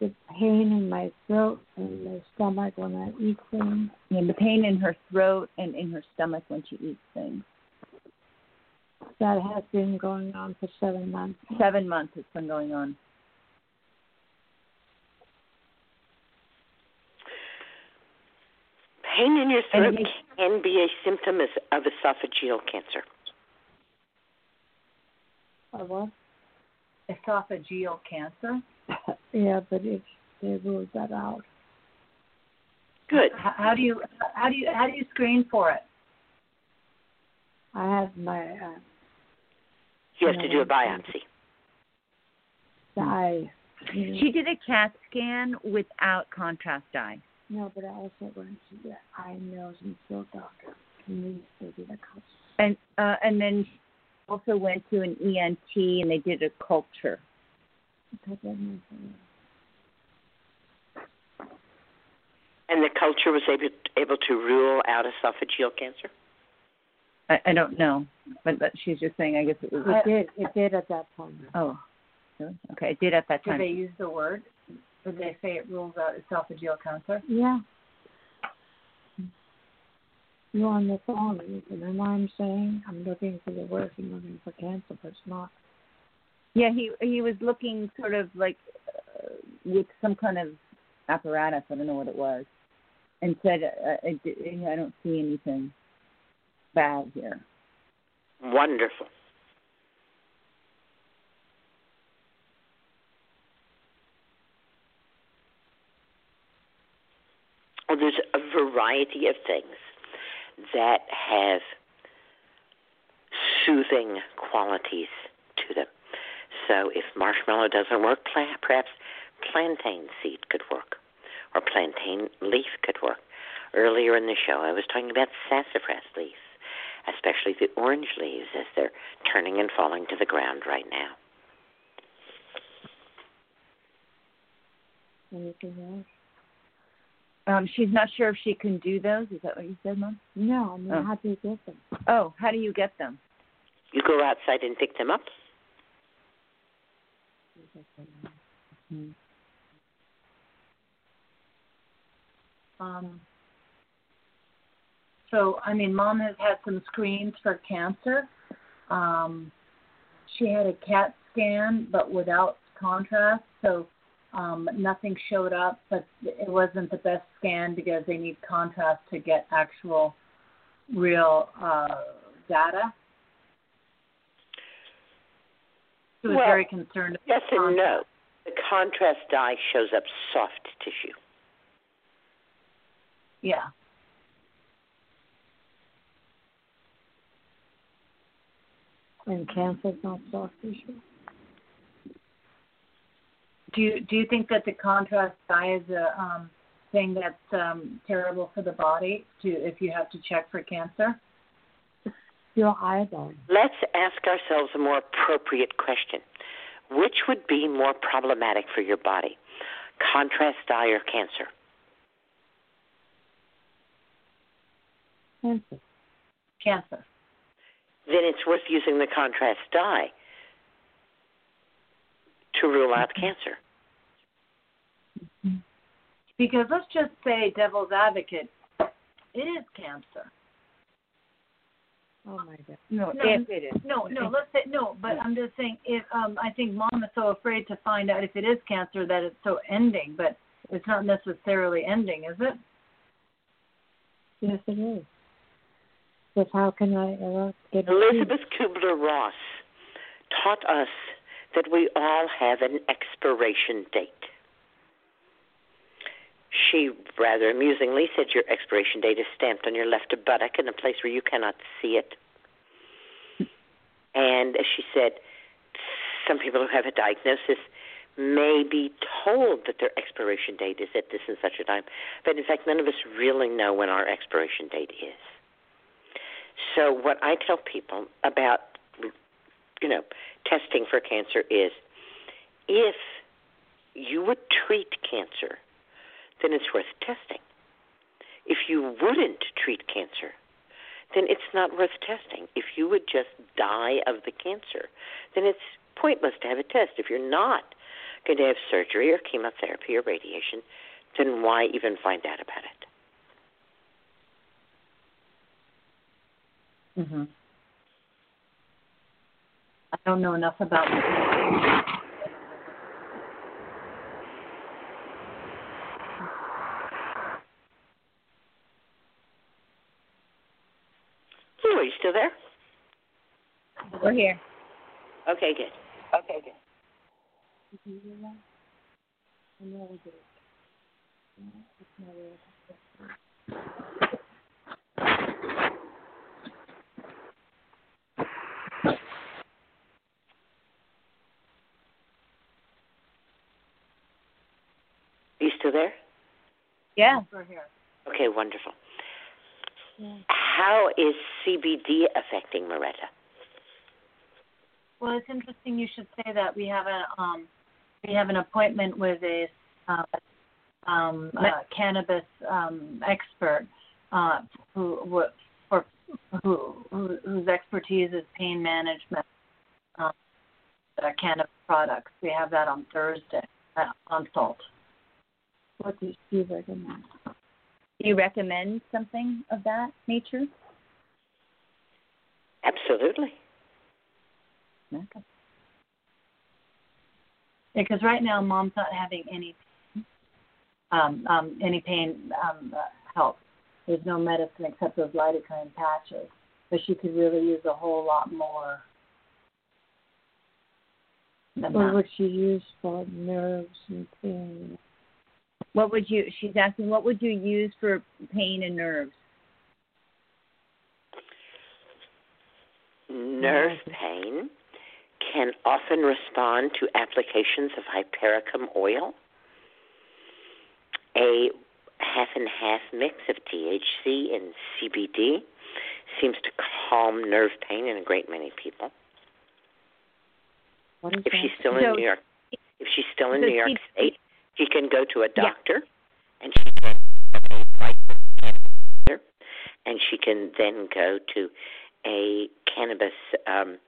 the pain in my throat and my stomach when I eat things. And the pain in her throat and in her stomach when she eats things. That has been going on for seven months. Seven months it's been going on. Pain in your throat it makes- can be a symptom of of esophageal cancer. Or what? Esophageal cancer. yeah, but it's they ruled that out. Good. How, how do you how do you how do you screen for it? I have my uh, You have to do a biopsy. dye. She did a CAT scan without contrast dye. No, but I also went to the eye, nose, and throat doctor. And they did a cut. And uh and then she also went to an ENT and they did a culture. cut that in my- And the culture was able able to rule out esophageal cancer. I, I don't know, but, but she's just saying. I guess it was. It did. It did at that time. Oh, really? okay. It did at that time. Did they use the word? Did they say it rules out esophageal cancer? Yeah. You're on the phone. You can know what I'm saying? I'm looking for the word. I'm looking for cancer, but it's not. Yeah, he he was looking sort of like uh, with some kind of apparatus. I don't know what it was, and said, uh, I, I don't see anything bad here. Wonderful. Well, there's a variety of things that have soothing qualities to them. So if marshmallow doesn't work, perhaps plantain seed could work, or plantain leaf could work. Earlier in the show, I was talking about sassafras leaf, especially the orange leaves as they're turning and falling to the ground right now. Anything else? Um, she's not sure if she can do those. Is that what you said, Mom? No, I mean, Oh. how do you get them? Oh, how do you get them? You go outside and pick them up. Um, so, I mean, mom has had some screens for cancer. Um, she had a CAT scan, but without contrast, so um, nothing showed up. But it wasn't the best scan because they need contrast to get actual, real uh, data. She was Well, very concerned. Yes and no. The contrast dye shows up soft tissue. Yeah. And cancer's not soft tissue. Do you do you think that the contrast dye is a um, thing that's um, terrible for the body to if you have to check for cancer? Your eyeball. Let's ask ourselves a more appropriate question. Which would be more problematic for your body, contrast dye or cancer? Cancer. Cancer. Then it's worth using the contrast dye to rule out cancer. Because let's just say devil's advocate, it is cancer. Oh my God. No, No, if it is. No, no, let's say no, but I'm just saying if um I think mom is so afraid to find out if it is cancer that it's so ending, but it's not necessarily ending, is it? Yes, it is. But how can I uh, ever get Elizabeth Kubler Ross taught us that we all have an expiration date. She rather amusingly said your expiration date is stamped on your left buttock in a place where you cannot see it. And as she said, some people who have a diagnosis may be told that their expiration date is at this and such a time, but in fact, none of us really know when our expiration date is. So, what I tell people about, you know, testing for cancer is if you would treat cancer, then it's worth testing. If you wouldn't treat cancer, then it's not worth testing. If you would just die of the cancer, then it's pointless to have a test. If you're not going to have surgery or chemotherapy or radiation, then why even find out about it? Mhm. I don't know enough about Lou, are you still there? We're here. Okay, good. Okay, good. Are you still there? Yeah. We're here. Okay, wonderful. How is CBD affecting Moretta? Well, it's interesting you should say that. We have a um, we have an appointment with a uh, um, uh, cannabis um, expert uh, who who- for who, who whose expertise is pain management, um, uh, cannabis products. We have that on Thursday at consult. What does she recommend? Do you recommend something of that nature? Absolutely. Okay. Because right now, mom's not having any um, um, any pain um, uh, help. There's no medicine except those lidocaine patches, but she could really use a whole lot more. Than What that. would she use for nerves and pain? What would you? She's asking, what would you use for pain and nerves? Nerve pain can often respond to applications of hypericum oil, a half and half mix of THC and CBD seems to calm nerve pain in a great many people. What is If that? she's still in So- New York, if she's still in New York State, she can go to a Yeah. doctor and she can and she can then go to a cannabis um,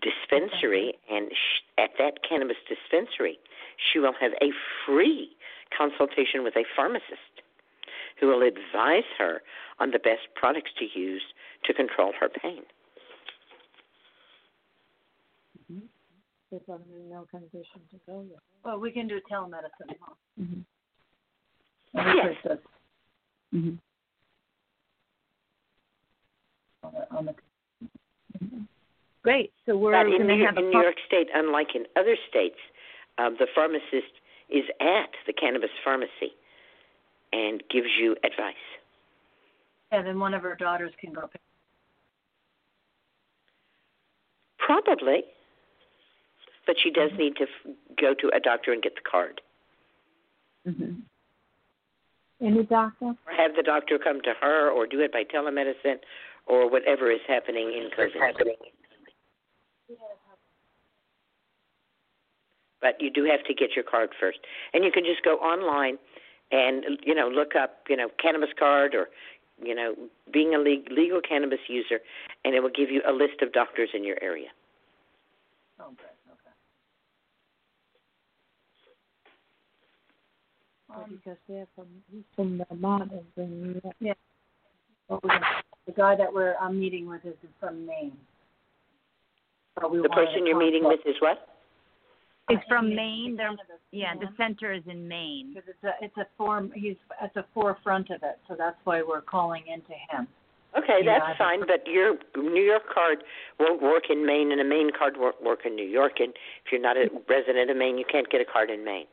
dispensary, and sh- at that cannabis dispensary, she will have a free consultation with a pharmacist who will advise her on the best products to use to control her pain. If I'm in no condition to go there. Well, we can do telemedicine. Huh? Mm-hmm. Yes. Does. Mm-hmm. On the, on the Great. So we're But in, going to New, have a in New York State, unlike in other states, um, the pharmacist is at the cannabis pharmacy and gives you advice. yeah, then one of her daughters can go. Probably, but she does need to f- go to a doctor and get the card, Mm-hmm. Any doctor? or have the doctor come to her, or do it by telemedicine, or whatever is happening in COVID. But you do have to get your card first, and you can just go online and you know look up you know cannabis card or you know being a le- legal cannabis user, and it will give you a list of doctors in your area. Okay. Well, because they're from he's from Vermont and from New York. Yeah. what was the guy that we're I'm meeting with is from Maine. But we The person you're meeting with is what? It's from Maine. They're, yeah, the uh-huh. center is in Maine. Because it's a it's a form. He's at the forefront of it, so that's why we're calling into him. Okay, Yeah, that's I- fine, but your New York card won't work in Maine, and a Maine card won't work in New York. And if you're not a resident of Maine, you can't get a card in Maine.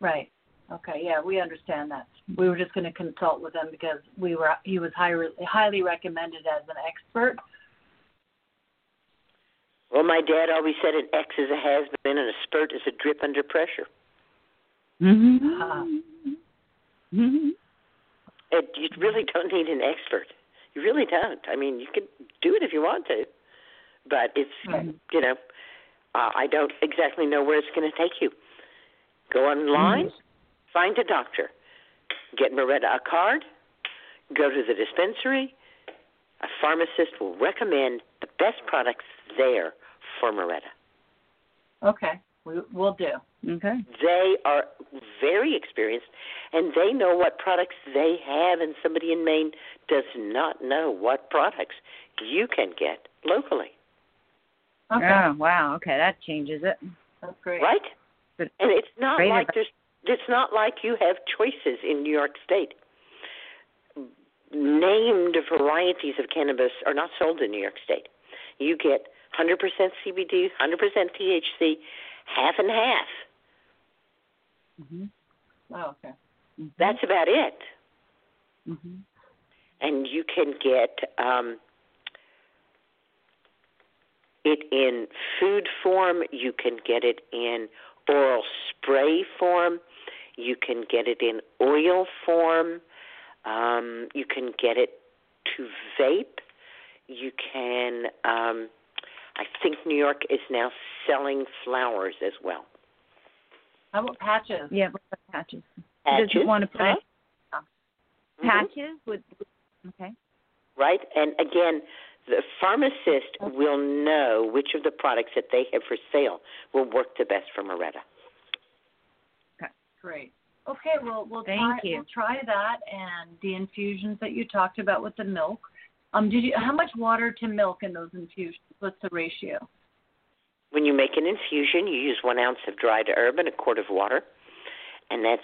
Right. Okay. Yeah, we understand that. We were just going to consult with him because we were he was highly highly recommended as an expert. Well, my dad always said an X is a has been and a spurt is a drip under pressure. Mm-hmm. Uh, Mm-hmm. It, you really don't need an expert. You really don't. I mean, you can do it if you want to, but it's Right. you know, uh, I don't exactly know where it's going to take you. Go online, find a doctor, get Moretta a card, go to the dispensary. A pharmacist will recommend the best products there for Moretta. okay. We we'll do. Okay. They are very experienced and they know what products they have, and somebody in Maine does not know what products you can get locally, Okay. Oh wow. Okay, that changes it. That's great. right? But And it's not like advice. there's it's not like you have choices in New York State. Named varieties of cannabis are not sold in New York State. You get 100% CBD, 100% THC, half and half. Mm-hmm. Oh, okay. That's about it. Mm-hmm. and you can get um, it in food form. You can get it in oral spray form. You can get it in oil form. Um, you can get it to vape. You can. Um, I think New York is now selling flowers as well. How about patches? Yeah, what about patches. Patches, Doesn't want to put huh? it Mhm. patches with. Okay. right? And again, the pharmacist will know which of the products that they have for sale will work the best for Moretta. Great. Okay, well we'll Thank try you. we'll try that and the infusions that you talked about with the milk. Um did you how much water to milk in those infusions? What's the ratio? When you make an infusion, you use one ounce of dried herb and a quart of water, and that's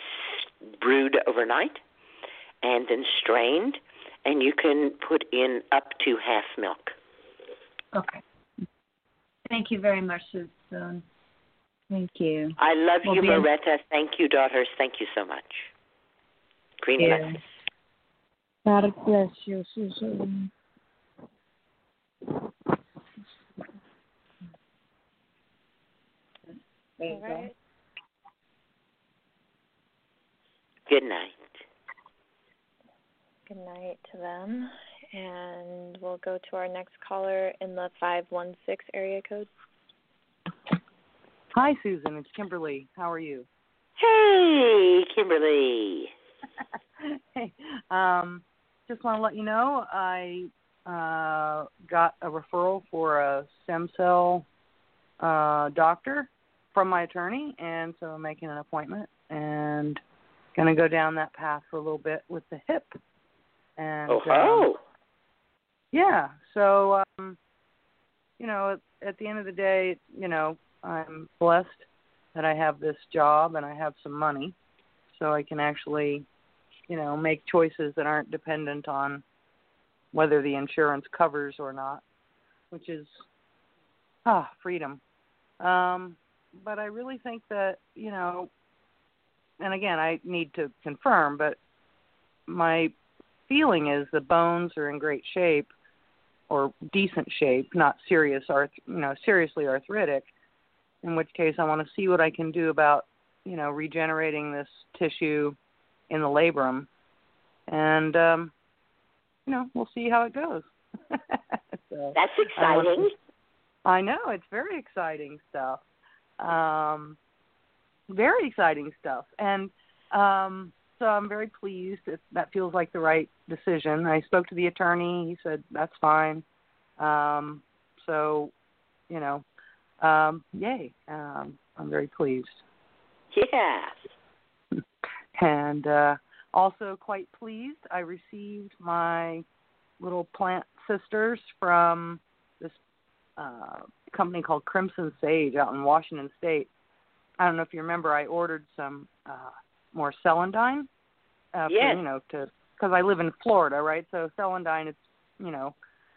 brewed overnight and then strained, and you can put in up to half milk. Okay. Thank you very much, Susun. Thank you. I love We'll you, be in- Thank you, daughters. Thank you so much. Green Yeah. blessings. God bless you, Susun. There you All go. right. Good night. Good night to them. And we'll go to our next caller in the 516 area code. Hi, Susun. It's Kimberly. How are you? Hey, Kimberly. hey, um, just want to let you know I uh, got a referral for a stem cell uh, doctor from my attorney, and so I'm making an appointment and going to go down that path for a little bit with the hip. And Oh, um, ho. yeah, so um, you know, at, at the end of the day, you know, I'm blessed that I have this job and I have some money, so I can actually, you know, make choices that aren't dependent on whether the insurance covers or not, which is ah freedom. Um, but I really think that you know, and again, I need to confirm, but my feeling is the bones are in great shape or decent shape, not serious arth, you know, seriously arthritic. In which case, I want to see what I can do about, you know, regenerating this tissue in the labrum, and um, you know, we'll see how it goes. so, That's I want exciting. I know it's very exciting stuff. Um, very exciting stuff, and um, so I'm very pleased. That that feels like the right decision. I spoke to the attorney. He said that's fine. Um, so, you know, um, yay! Um, I'm very pleased. Yeah. And uh, Also, quite pleased, I received my little plant sisters from this uh, company called Crimson Sage out in Washington State. I don't know if you remember, I ordered some uh, more celandine. Uh, Yes. For, you know, to because I live in Florida, right? So celandine, it's you know,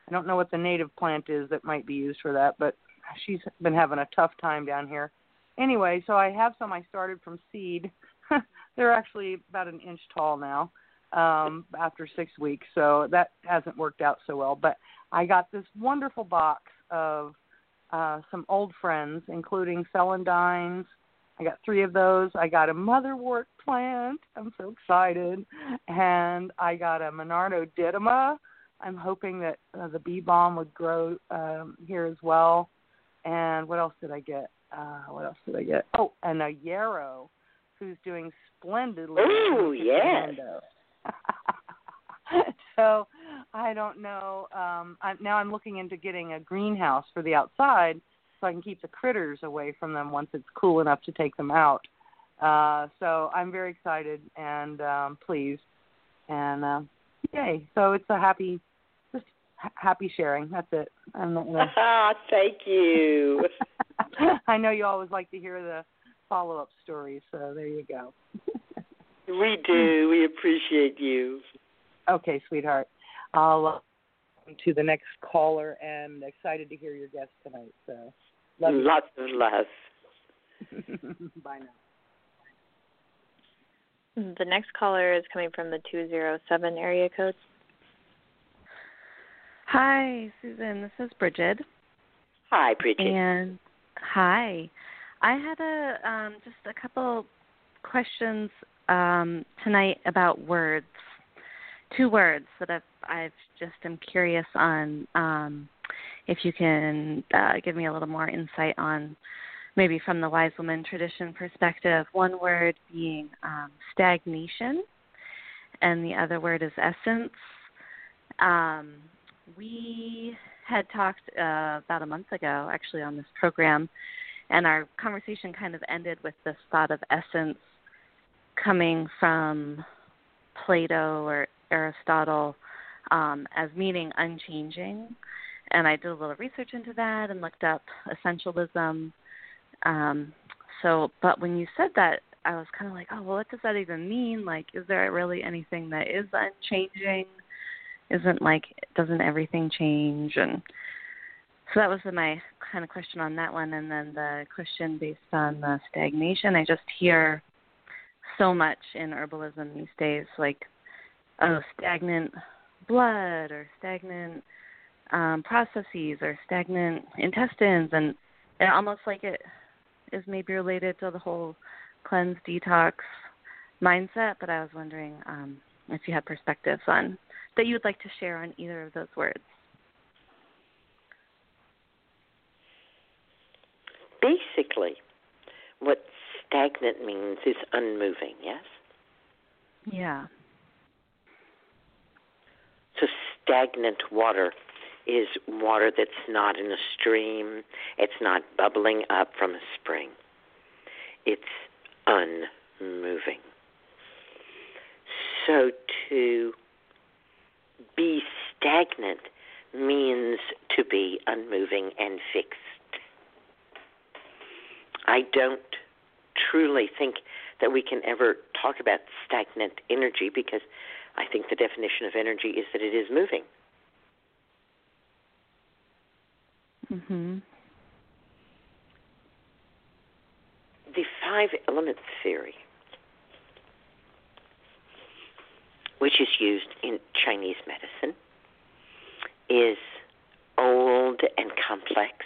I don't know what the native plant is that might be used for that, but she's been having a tough time down here. Anyway, so I have some I started from seed. They're actually about an inch tall now um, after six weeks, so that hasn't worked out so well. But I got this wonderful box of uh, some old friends, including celandines. I got three of those. I got a motherwort plant. I'm so excited. And I got a Monarda didyma. I'm hoping that uh, the bee balm would grow um, here as well. And what else did I get? Uh, what else did I get? Oh, and a yarrow, who's doing splendidly. Ooh, yes. So I don't know. Um, I, now I'm looking into getting a greenhouse for the outside, so I can keep the critters away from them once it's cool enough to take them out. Uh, so I'm very excited and um, pleased, and uh, yay! So it's a happy, happy sharing. That's it. I'm not gonna... Ah, thank you. I know you always like to hear the follow-up stories, so there you go. we do. We appreciate you. Okay, sweetheart. I'll uh, to the next caller and excited to hear your guest tonight. So, love you. Lots of love. Bye now. The next caller is coming from the 207 area code. Hi, Susun. This is Bridget. Hi, Bridget. And hi. I had a um, just a couple questions um, tonight about words. Two words that I've I've just am curious on. Um, if you can uh, give me a little more insight on, maybe from the wise woman tradition perspective. One word being um, stagnation, and the other word is essence. Um, we had talked uh, about a month ago, actually, on this program, and our conversation kind of ended with this thought of essence coming from Plato or Aristotle um, as meaning unchanging. And I did a little research into that and looked up essentialism. Um, so, but when you said that, I was kind of like, oh, well, what does that even mean? Like, is there really anything that is unchanging? Isn't like, doesn't everything change? And so that was my kind of question on that one. And then the question based on the stagnation, I just hear so much in herbalism these days, like, oh, stagnant blood or stagnant um, processes or stagnant intestines, and and almost like it is maybe related to the whole cleanse detox mindset. But I was wondering um, if you had perspectives on that you would like to share on either of those words. Basically, what stagnant means is unmoving, yes? Yeah. So stagnant water is water that's not in a stream, it's not bubbling up from a spring. It's unmoving. So to be stagnant means to be unmoving and fixed. I don't truly think that we can ever talk about stagnant energy because I think the definition of energy is that it is moving. Mhm. The five elements theory, which is used in Chinese medicine, is old and complex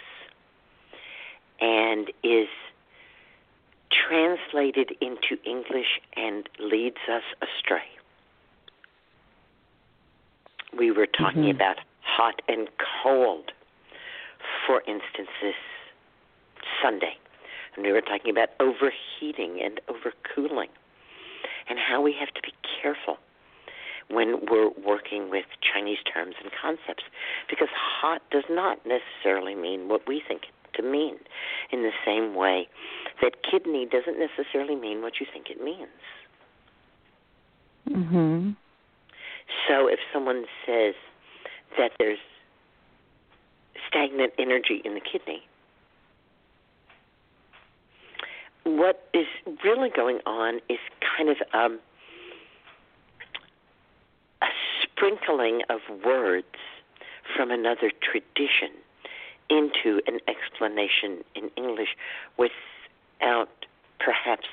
and is translated into English and leads us astray. We were talking Mhm. about hot and cold, for instance, this Sunday. And we were talking about overheating and overcooling and how we have to be careful when we're working with Chinese terms and concepts because hot does not necessarily mean what we think it to mean in the same way that kidney doesn't necessarily mean what you think it means. Mhm. So if someone says that there's stagnant energy in the kidney, what is really going on is kind of um, a sprinkling of words from another tradition into an explanation in English without perhaps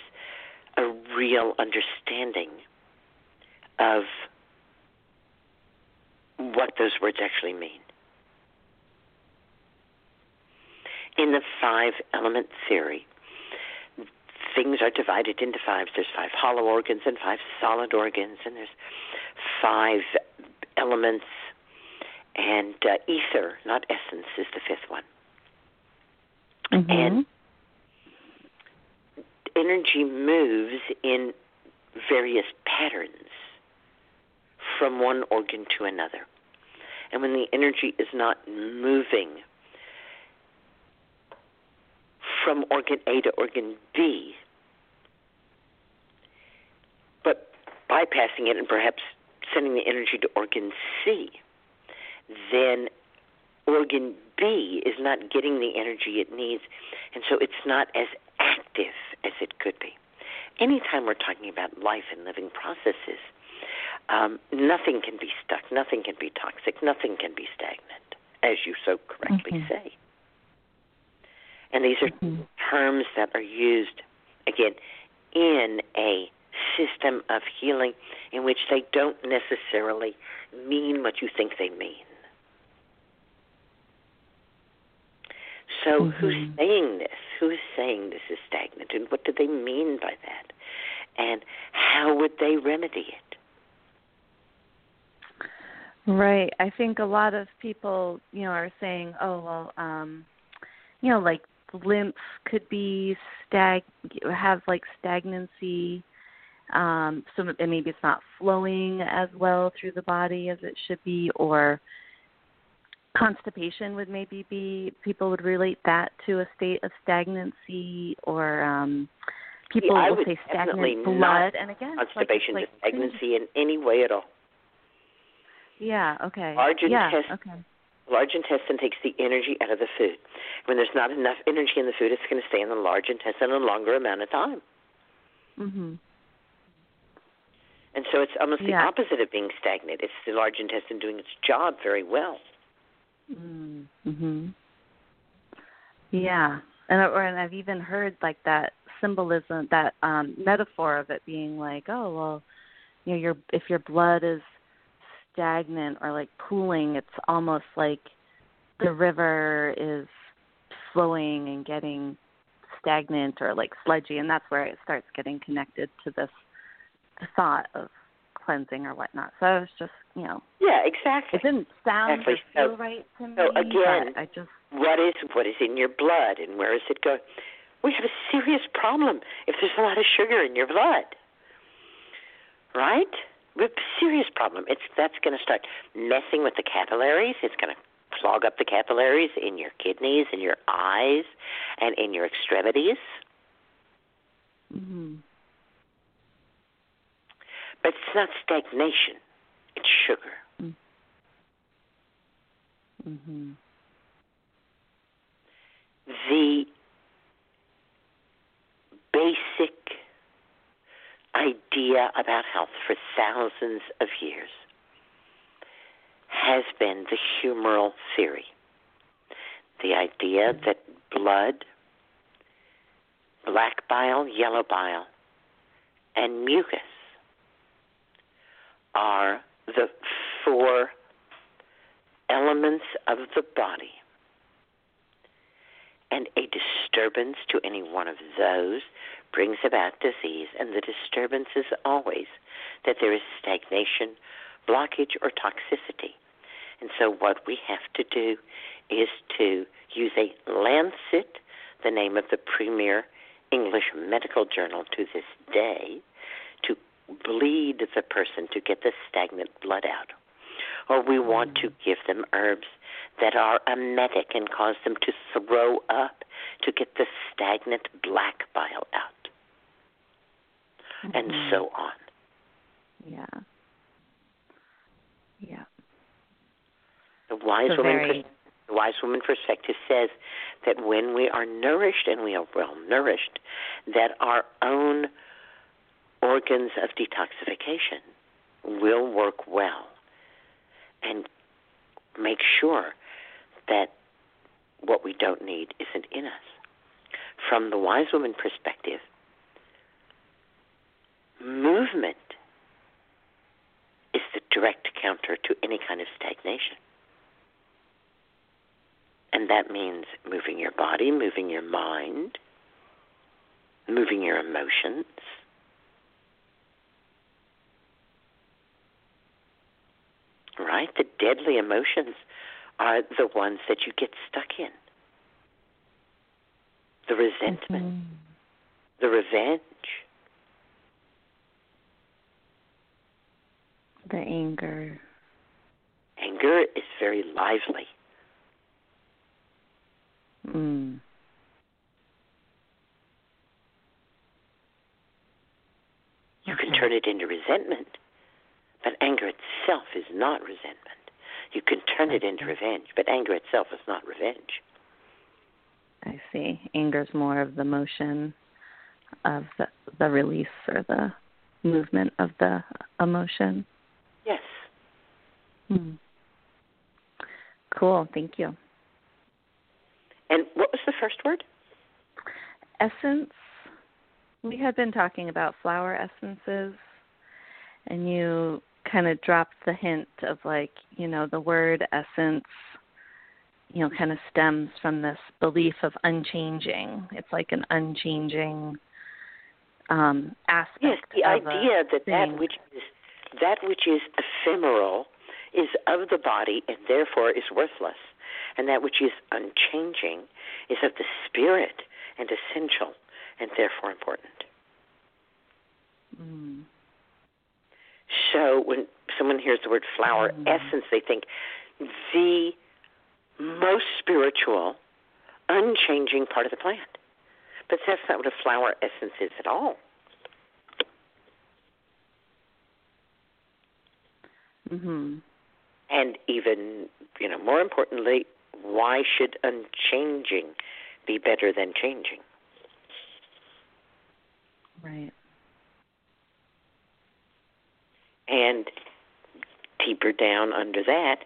a real understanding of what those words actually mean. In the five element theory, things are divided into fives. There's five hollow organs and five solid organs, and there's five elements, and uh, ether, not essence, is the fifth one. Mm-hmm. And energy moves in various patterns from one organ to another. And when the energy is not moving from organ A to organ B, but bypassing it and perhaps sending the energy to organ C, then organ B is not getting the energy it needs, and so it's not as active as it could be. Anytime we're talking about life and living processes, um, nothing can be stuck, nothing can be toxic, nothing can be stagnant, as you so correctly Mm-hmm. say. And these are Mhm. terms that are used, again, in a system of healing in which they don't necessarily mean what you think they mean. So, who's Mhm. saying this? Who's saying this is stagnant? And what do they mean by that? And how would they remedy it? Right. I think a lot of people, you know, are saying, "Oh, well, um, you know, like lymph could be stag have like stagnancy um so maybe it's not flowing as well through the body as it should be or constipation would maybe be people would relate that to a state of stagnancy or um people I will would say stagnant blood and again it's like, constipation like stagnancy in any way at all. yeah okay Large yeah intestine- okay Large intestine takes the energy out of the food. When there's not enough energy in the food, it's going to stay in the large intestine a longer amount of time. mhm And so it's almost the Yeah. opposite of being stagnant. It's the large intestine doing its job very well. Mhm. Yeah, and or and I've even heard like that symbolism, that um metaphor of it being like, oh well, you know, your if your blood is stagnant or like pooling, it's almost like the river is flowing and getting stagnant or like sludgy, and that's where it starts getting connected to this thought of cleansing or whatnot. So I was just, you know, Yeah, exactly. it didn't sound Exactly. So- right to me. so again, I just What is what is in your blood and where is it going? We have a serious problem if there's a lot of sugar in your blood. Right? We have a serious problem. It's that's going to start messing with the capillaries. It's going to clog up the capillaries in your kidneys, in your eyes, and in your extremities. mhm. But it's not stagnation. It's sugar. Mhm. the basic idea about health for thousands of years has been the humoral theory. The idea that blood, black bile, yellow bile, and mucus are the four elements of the body and a disturbance to any one of those brings about disease, and the disturbance is always that there is stagnation, blockage, or toxicity. And so, what we have to do is to use a Lancet, the name of the premier English medical journal to this day, bleed the person to get the stagnant blood out. Or we want to give them herbs that are emetic and cause them to throw up to get the stagnant black bile out, and so mm-hmm. on. Yeah. Yeah. The wise So woman very- the wise woman perspective says that when we are nourished and we are well nourished, that our own organs of detoxification will work well and make sure that what we don't need isn't in us. From the wise woman perspective, movement is the direct counter to any kind of stagnation. And that means moving your body, moving your mind, moving your emotions. Right? The deadly emotions are the ones that you get stuck in. The resentment, the revenge, The anger. anger is very lively. Mm. You can turn it into resentment, but anger itself is not resentment. You can turn it into revenge, but anger itself is not revenge. I see. Anger is more of the motion of the the release or the movement of the emotion. Yes. Hmm. Cool. Thank you. And what was the first word? Essence. We had been talking about flower essences, and you kind of dropped the hint of like, you know, the word essence, you know, kind of stems from this belief of unchanging. It's like an unchanging um aspect Yes, the idea that thing. that which is that which is ephemeral is of the body and therefore is worthless, and that which is unchanging is of the spirit and essential and therefore important. Mm. So when someone hears the word flower essence, they think the most spiritual, unchanging part of the plant. But that's not what a flower essence is at all. Mhm. And even, you know, more importantly, why should unchanging be better than changing? Right. And deeper down under that,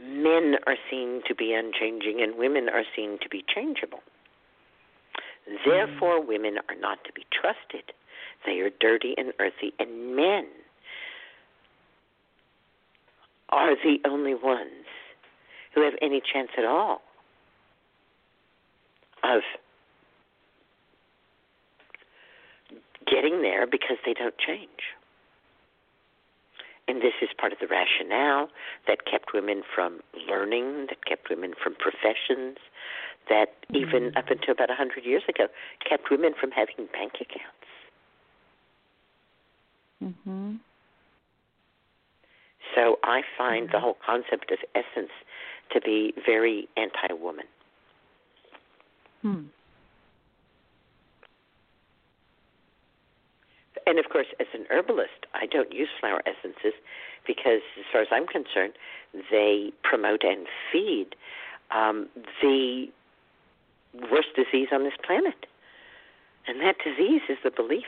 men are seen to be unchanging and women are seen to be changeable. Therefore, women are not to be trusted. They are dirty and earthy, and men are the only ones who have any chance at all of getting there because they don't change. And this is part of the rationale that kept women from learning, that kept women from professions, that even up until about a 100 years ago kept women from having bank accounts. Mhm. So I find the whole concept of essence to be very anti woman. Hmm. And of course, as an herbalist, I don't use flower essences because, as far as I'm concerned, they promote and feed um, the worst disease on this planet. And that disease is the belief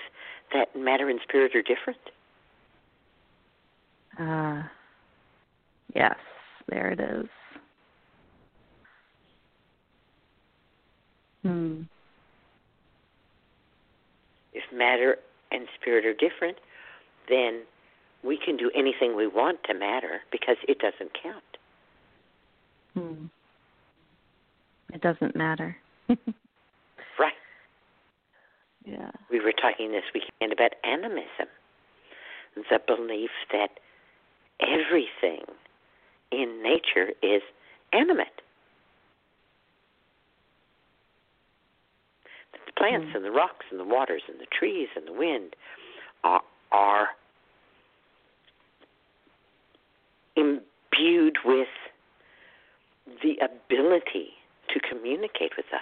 that matter and spirit are different. Uh, yes, there it is. Hmm. If matter and spirit are different, then we can do anything we want to matter because it doesn't count. Hmm. It doesn't matter. Right. Yeah. We were talking this weekend about animism, the belief that everything in nature is animate. Plants mm-hmm. and the rocks and the waters and the trees and the wind are, are imbued with the ability to communicate with us.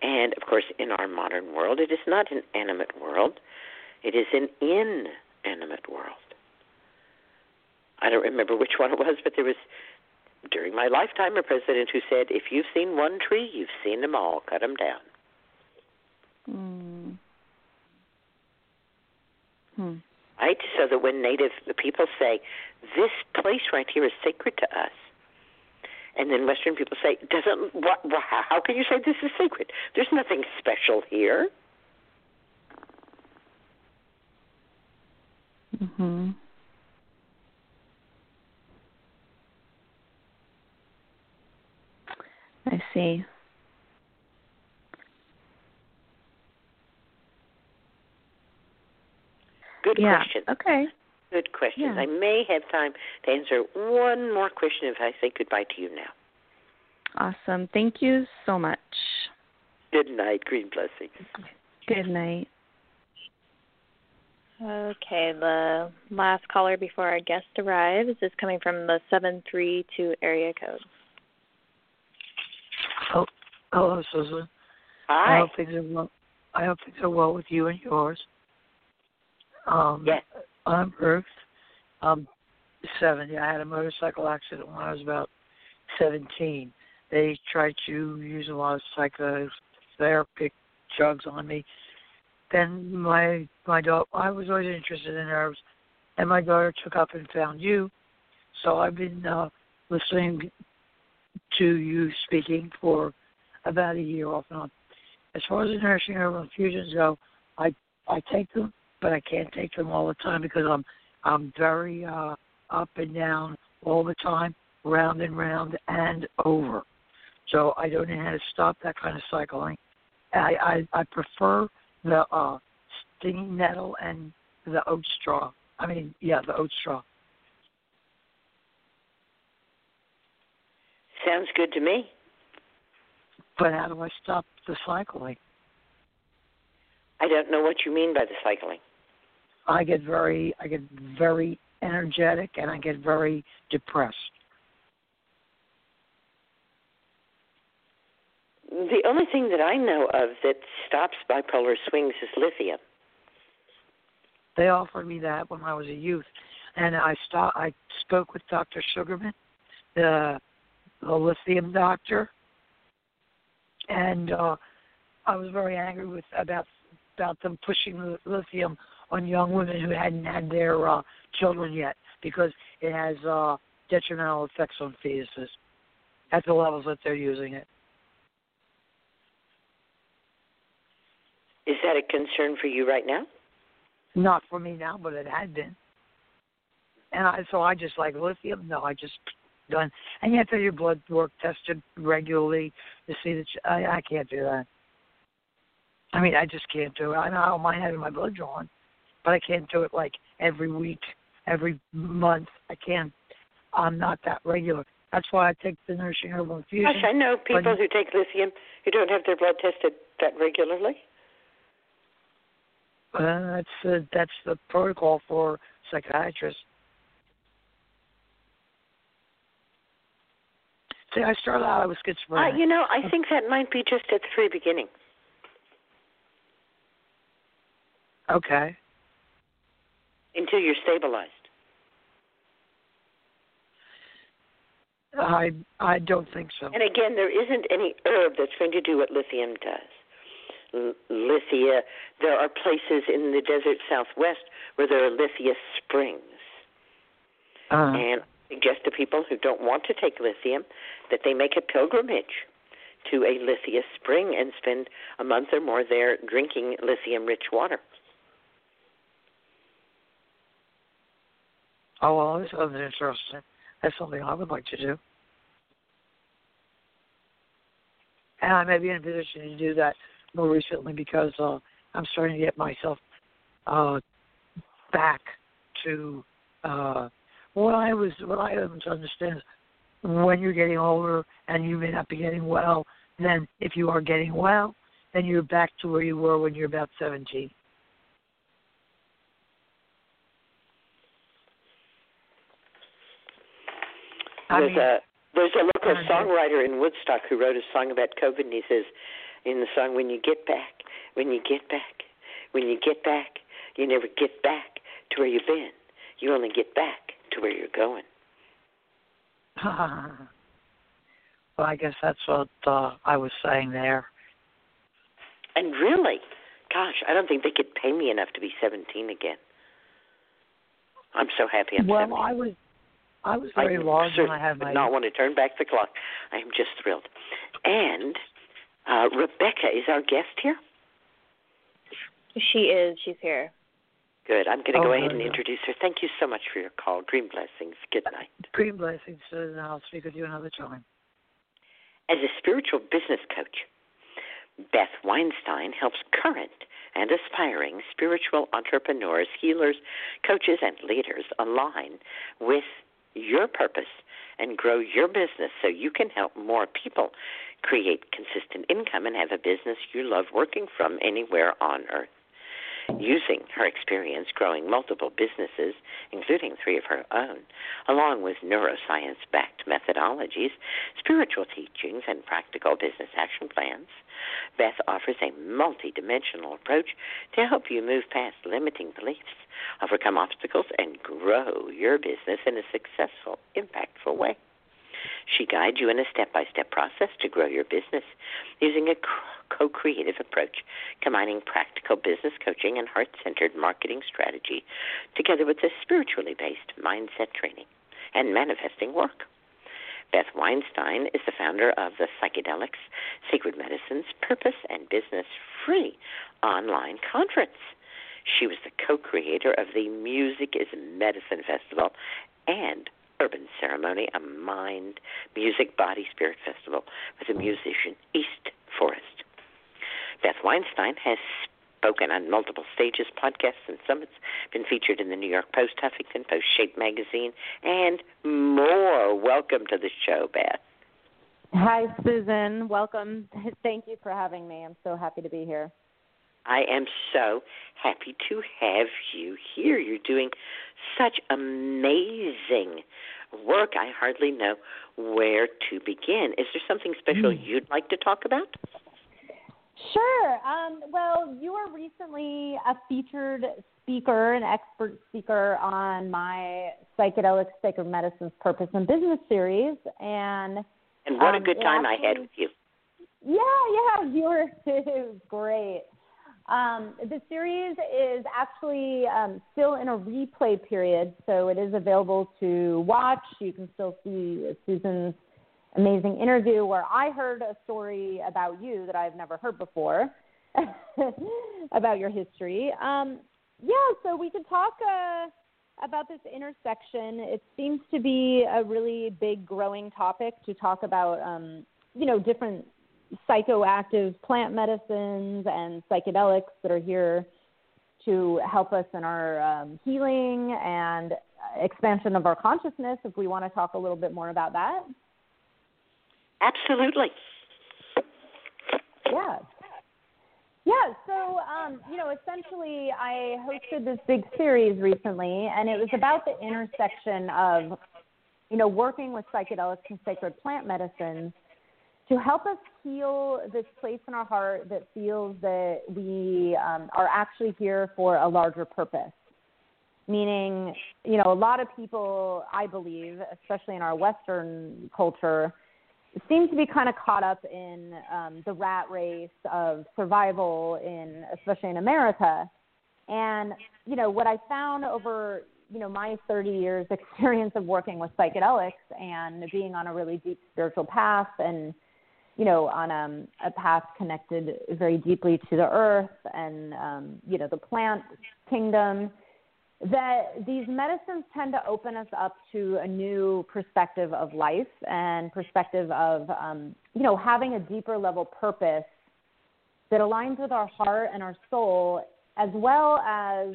And of course, in our modern world, it is not an animate world, it is an inanimate world. I don't remember which one it was, but there was during my lifetime a president who said, "If you've seen one tree, you've seen them all. Cut them down." Mm. Hmm. Right, so that when Native the people say, "This place right here is sacred to us," and then Western people say, "Doesn't what? How can you say this is sacred? There's nothing special here." Mhm. I see. Good yeah. question. Okay. Good questions. Yeah. I may have time to answer one more question if I say goodbye to you now. Awesome. Thank you so much. Good night. Green blessings. Good night. Okay, the last caller before our guest arrives is coming from the 732 area code. Hello, Susun. Hi. I hope things are well. I hope things are well with you and yours. Um, yes. I'm Ruth. I'm 70. I had a motorcycle accident when I was about 17. They tried to use a lot of psychotherapeutic drugs on me. Then my my daughter, I was always interested in herbs, and my daughter took up and found you. So I've been uh, listening to you speaking for about a year off and on. As far as the nourishing herbal infusions go, I I take them, but I can't take them all the time because I'm I'm very uh, up and down all the time, round and round and over. So I don't know how to stop that kind of cycling. I I, I prefer the uh, stinging nettle and the oat straw. I mean, yeah, the oat straw. Sounds good to me. But how do I stop the cycling? I don't know what you mean by the cycling. I get very, I get very energetic, and I get very depressed. The only thing that I know of that stops bipolar swings is lithium. They offered me that when I was a youth, and I stopped. I spoke with Doctor Sugarman, the the lithium doctor, and uh, I was very angry with about about them pushing lithium on young women who hadn't had their uh, children yet because it has uh, detrimental effects on fetuses at the levels that they're using it. Is that a concern for you right now? Not for me now, but it had been. And I, so I just like lithium. No, I just done. And you have to have your blood work tested regularly to see that. You, I, I can't do that. I mean, I just can't do it. I know I don't mind having my blood drawn, but I can't do it like every week, every month. I can't. I'm not that regular. That's why I take the nourishing herbal infusion. Gosh, I know people but, who take lithium who don't have their blood tested that regularly. Uh, that's the that's the protocol for psychiatrists. See, I started out I was schizophrenic. Uh, you know, I think that might be just at the very beginning. Okay. Until you're stabilized. I I don't think so. And again, there isn't any herb that's going to do what lithium does. L- lithia, there are places in the desert southwest where there are lithia springs. Uh-huh. And suggest to people who don't want to take lithium that they make a pilgrimage to a lithium spring and spend a month or more there drinking lithium rich water. Oh well, this sounds interesting. That's something I would like to do. And I may be in a position to do that more recently because uh, I'm starting to get myself uh, back to uh, what I was. What I haven't to understand is when you're getting older and you may not be getting well. Then, if you are getting well, then you're back to where you were when you're about 17. I there's mean, a there's a local songwriter in Woodstock who wrote a song about COVID, and he says, in the song When You Get Back, When You Get Back, When You Get Back, you never get back to where you've been. You only get back to where you're going. well, I guess that's what uh, I was saying there. And really, gosh, I don't think they could pay me enough to be 17 again. I'm so happy I'm well, 17. I was I was very I large when I had my. not want to turn back the clock. I am just thrilled. And uh, Rebecca is our guest here. She is. She's here. Good. I'm going to oh, go ahead and introduce her. Thank you so much for your call. Dream blessings. Good night. Dream blessings, Susun. I'll speak with you another time. As a spiritual business coach, Beth Weinstein helps current and aspiring spiritual entrepreneurs, healers, coaches, and leaders align with your purpose and grow your business so you can help more people create consistent income and have a business you love working from anywhere on earth using her experience growing multiple businesses, including three of her own, along with neuroscience backed methodologies, spiritual teachings, and practical business action plans. Beth offers a multidimensional approach to help you move past limiting beliefs, overcome obstacles, and grow your business in a successful, impactful way. She guides you in a step by step process to grow your business using a co creative approach, combining practical business coaching and heart centered marketing strategy together with a spiritually based mindset training and manifesting work. Beth Weinstein is the founder of the Psychedelics, Sacred Medicines, Purpose, and Business Free online conference. She was the co creator of the Music is Medicine Festival and Urban Ceremony, a mind, music, body, spirit festival with a musician, East Forest. Beth Weinstein has spoken on multiple stages, podcasts, and summits, been featured in the New York Post, Huffington Post, Shape Magazine, and more. Welcome to the show, Beth. Hi, Susun. Welcome. Thank you for having me. I'm so happy to be here. I am so happy to have you here. You're doing such amazing work. I hardly know where to begin. Is there something special mm. you'd like to talk about? Sure. Um, well, you were recently a featured speaker, an expert speaker on my psychedelic sacred medicines purpose and business series, and and what um, a good time actually, I had with you. Yeah, yeah, you were. It was great. Um, the series is actually um, still in a replay period, so it is available to watch. You can still see Susun's amazing interview where I heard a story about you that I've never heard before about your history. Um, yeah, so we could talk uh, about this intersection. It seems to be a really big growing topic to talk about, um, you know, different psychoactive plant medicines and psychedelics that are here to help us in our um, healing and expansion of our consciousness. If we want to talk a little bit more about that. Absolutely. Yeah. Yeah, so um, you know, essentially, I hosted this big series recently, and it was about the intersection of, you know, working with psychedelics and sacred plant medicines to help us heal this place in our heart that feels that we um, are actually here for a larger purpose. Meaning, you know, a lot of people, I believe, especially in our Western culture, seem to be kind of caught up in um, the rat race of survival in, especially in America. And you know, what I found over you know my 30 years experience of working with psychedelics and being on a really deep spiritual path and you know, on um, a path connected very deeply to the earth and, um, you know, the plant kingdom, that these medicines tend to open us up to a new perspective of life and perspective of, um, you know, having a deeper level purpose that aligns with our heart and our soul, as well as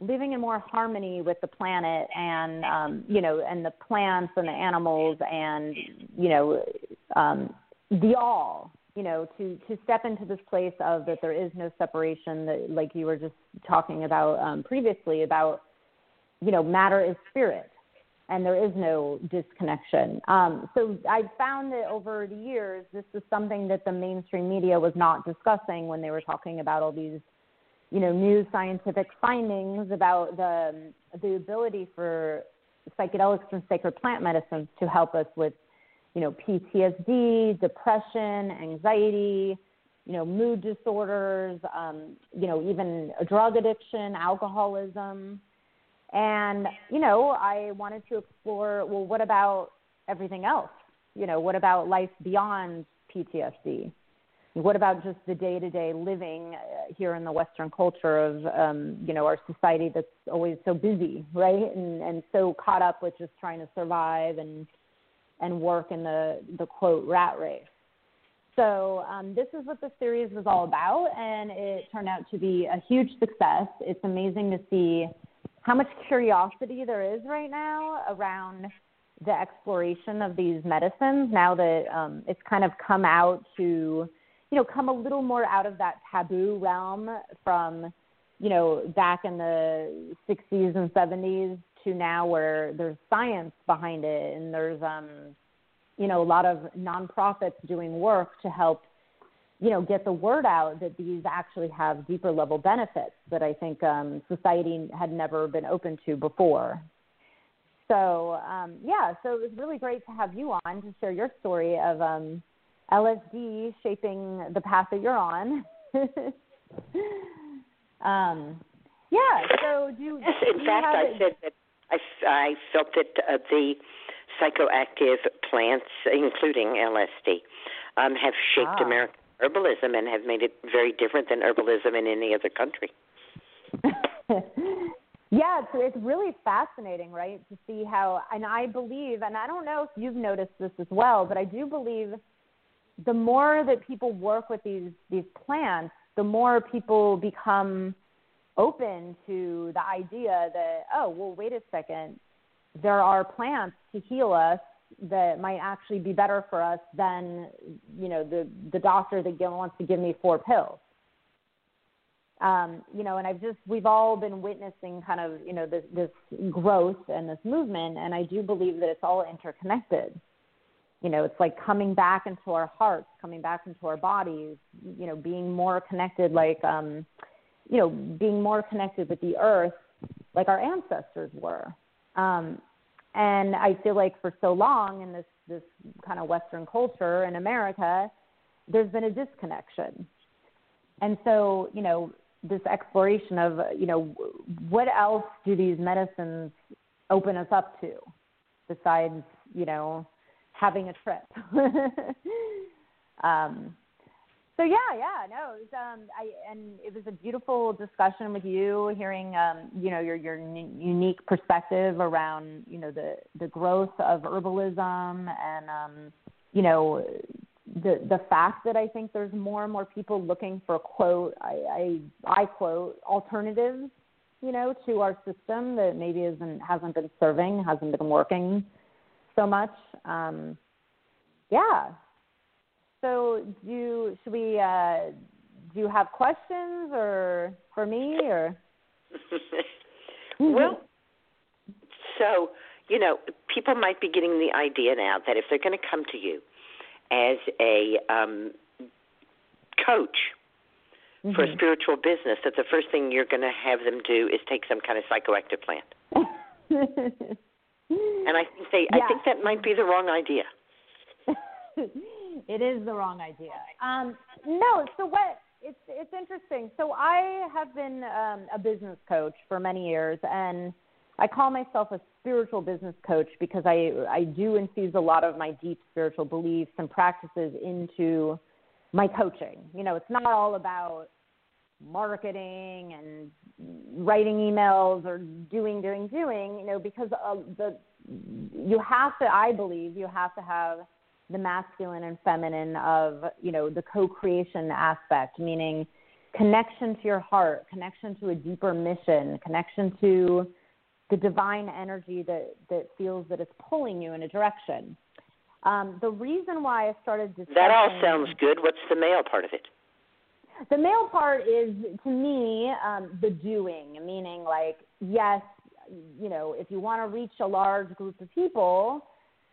living in more harmony with the planet and um, you know and the plants and the animals and you know um, the all you know to to step into this place of that there is no separation that like you were just talking about um, previously about you know matter is spirit and there is no disconnection. Um, so I found that over the years, this is something that the mainstream media was not discussing when they were talking about all these, you know, new scientific findings about the the ability for psychedelics and sacred plant medicines to help us with, you know, PTSD, depression, anxiety, you know, mood disorders, um, you know, even drug addiction, alcoholism. And, you know, I wanted to explore well, what about everything else? You know, what about life beyond PTSD? What about just the day to day living uh, here in the Western culture of, um, you know, our society that's always so busy, right? And, and so caught up with just trying to survive and, and work in the, the quote rat race. So um, this is what the series was all about, and it turned out to be a huge success. It's amazing to see how much curiosity there is right now around the exploration of these medicines now that um, it's kind of come out to, you know, come a little more out of that taboo realm from, you know, back in the 60s and 70s to now where there's science behind it and there's, um, you know, a lot of nonprofits doing work to help you know, get the word out that these actually have deeper level benefits that I think um, society had never been open to before. So um, yeah, so it was really great to have you on to share your story of um, LSD shaping the path that you're on. um, yeah. So do, yes, in do fact, I said that I, I felt that uh, the psychoactive plants, including LSD, um, have shaped Ah. American herbalism and have made it very different than herbalism in any other country. yeah, it's, it's really fascinating, right, to see how, and I believe, and I don't know if you've noticed this as well, but I do believe the more that people work with these these plants, the more people become open to the idea that, oh, well, wait a second, there are plants to heal us that might actually be better for us than you know the the doctor that wants to give me four pills. Um, you know and i've just we've all been witnessing kind of you know this this growth and this movement and i do believe that it's all interconnected. You know it's like coming back into our hearts coming back into our bodies you know being more connected like um you know being more connected with the earth like our ancestors were um and I feel like for so long in this this kind of Western culture in America, there's been a disconnection. And so, you know, this exploration of, you know, what else do these medicines open us up to besides, you know, having a trip? um, so yeah, yeah, no, it was, um, I and it was a beautiful discussion with you, hearing, um, you know, your your n- unique perspective around, you know, the the growth of herbalism and, um, you know, the the fact that I think there's more and more people looking for quote I I, I quote alternatives, you know, to our system that maybe isn't hasn't been serving, hasn't been working so much. Um, yeah, so, do should we? Uh, do you have questions or for me or? well, so you know, people might be getting the idea now that if they're going to come to you as a um, coach for a Mhm. spiritual business, that the first thing you're going to have them do is take some kind of psychoactive plant. And I think they, I think that might be the wrong idea. it is the wrong idea. Um, no, so what? It's it's interesting. So I have been um, a business coach for many years, and I call myself a spiritual business coach because I I do infuse a lot of my deep spiritual beliefs and practices into my coaching. You know, it's not all about marketing and writing emails or doing doing doing you know because uh, the you have to i believe you have to have the masculine and feminine of you know the co-creation aspect meaning connection to your heart connection to a deeper mission connection to the divine energy that that feels that it's pulling you in a direction um, the reason why i started discussing That all sounds good. What's the male part of it? the male part is to me um, the doing, meaning like yes, you know, if you want to reach a large group of people,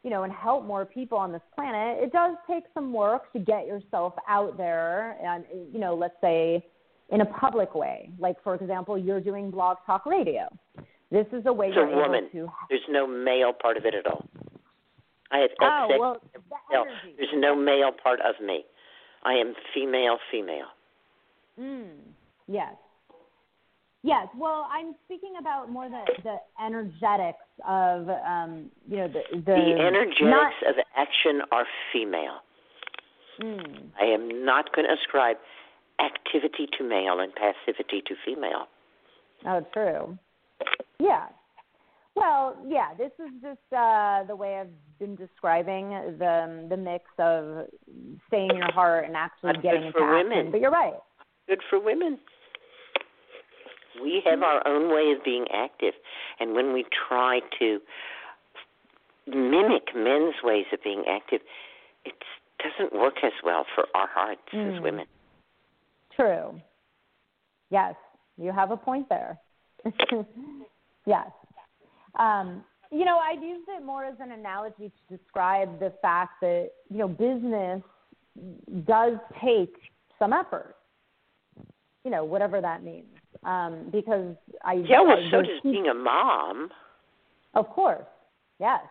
you know, and help more people on this planet, it does take some work to get yourself out there and, you know, let's say in a public way. Like, for example, you're doing blog talk radio. This is a way It's you're a woman. to. There's no male part of it at all. I have Oh, well, no, there's no male part of me. I am female, female. Mm, yes. Yes. Well, I'm speaking about more the the energetics of um, you know the the, The energetics not, of action are female. mm, I am not going to ascribe activity to male and passivity to female. Oh, true. Yeah. Well, yeah. This is just uh, the way I've been describing the the mix of staying in your heart and actually Not getting good into for action. women. But you're right. Good for women. We have our own way of being active, and when we try to mimic men's ways of being active, it doesn't work as well for our hearts as Mm. women. True. Yes, you have a point there. yes. Um, you know, I'd used it more as an analogy to describe the fact that, you know, business does take some effort. You know, whatever that means. Um, because I Yeah, well, I, so does being a mom. Of course. Yes.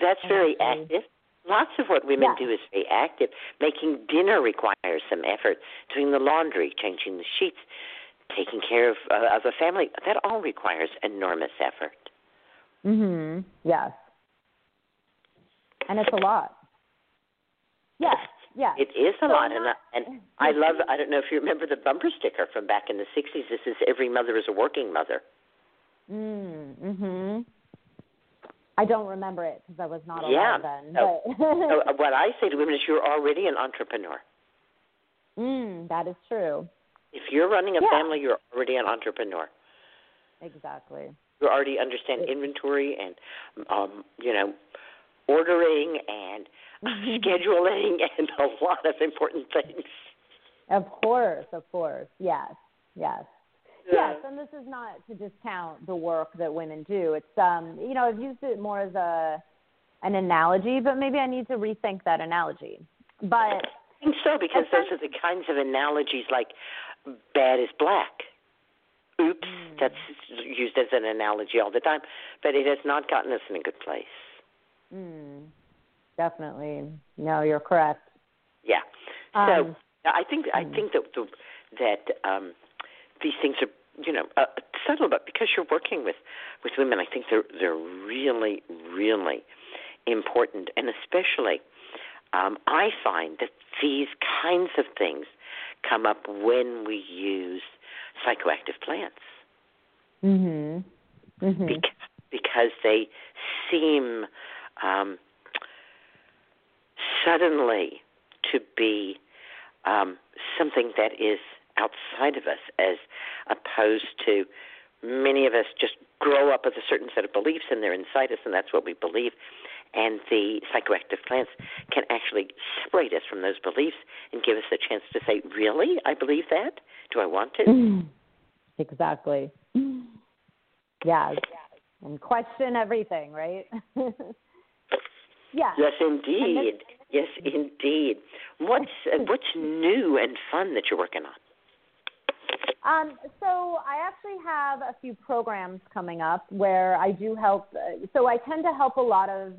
That's very active. Lots of what women Yeah. do is very active. Making dinner requires some effort. Doing the laundry, changing the sheets, taking care of uh, of a family, that all requires enormous effort. Mhm. Yes. And it's a lot. Yes. Yes. It is a So lot, not- and I, and I love. I don't know if you remember the bumper sticker from back in the '60s. This is every mother is a working mother. Mm, mhm. I don't remember it because I was not alive yeah. then. So, but so uh, what I say to women is, you're already an entrepreneur. mm, that is true. If you're running a Yeah. family, you're already an entrepreneur. Exactly. You already understand inventory and, um, you know, ordering and scheduling and a lot of important things. Of course, of course. Yes. Yes. Yes, and this is not to discount the work that women do. It's um, you know, I've used it more as a an analogy, but maybe I need to rethink that analogy. But I think so because those are the kinds of analogies like bad is black. Oops, that's used as an analogy all the time, but it has not gotten us in a good place. Mm, definitely. No, you're correct. Yeah. Um, so I think I think that the, that um, these things are you know uh, subtle, but because you're working with with women, I think they're they're really really important, and especially um, I find that these kinds of things come up when we use psychoactive plants Mm-hmm. Mm-hmm. because, because they seem um, suddenly to be um, something that is outside of us, as opposed to many of us just grow up with a certain set of beliefs and they're inside us, and that's what we believe. And the psychoactive plants can actually separate us from those beliefs and give us a chance to say, "Really, I believe that? Do I want to?" Exactly. Yes. And question everything, right? yeah. Yes, indeed. Yes, indeed. What's uh, what's new and fun that you're working on? Um, so I actually have a few programs coming up where I do help. Uh, so I tend to help a lot of,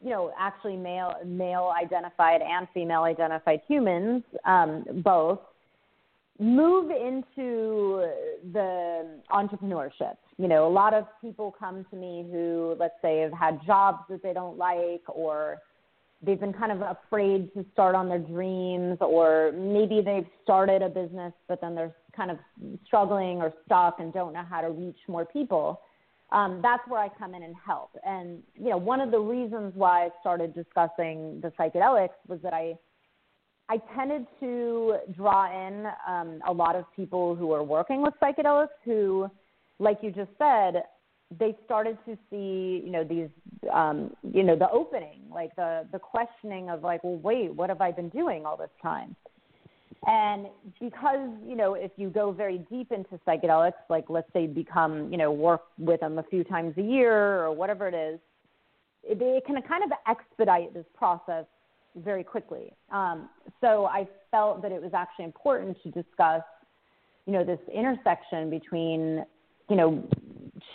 you know, actually male male identified and female identified humans, um, both, move into the entrepreneurship. You know, a lot of people come to me who, let's say, have had jobs that they don't like or they've been kind of afraid to start on their dreams or maybe they've started a business but then they're kind of struggling or stuck and don't know how to reach more people. Um, that's where i come in and help. And you know one of the reasons why i started discussing the psychedelics was that i i tended to draw in um, a lot of people who are working with psychedelics who like you just said they started to see, you know, these, um, you know, the opening, like the the questioning of like, well, wait, what have I been doing all this time? And because, you know, if you go very deep into psychedelics, like let's say become, you know, work with them a few times a year or whatever it is, it, it can kind of expedite this process very quickly. Um, so I felt that it was actually important to discuss, you know, this intersection between, you know,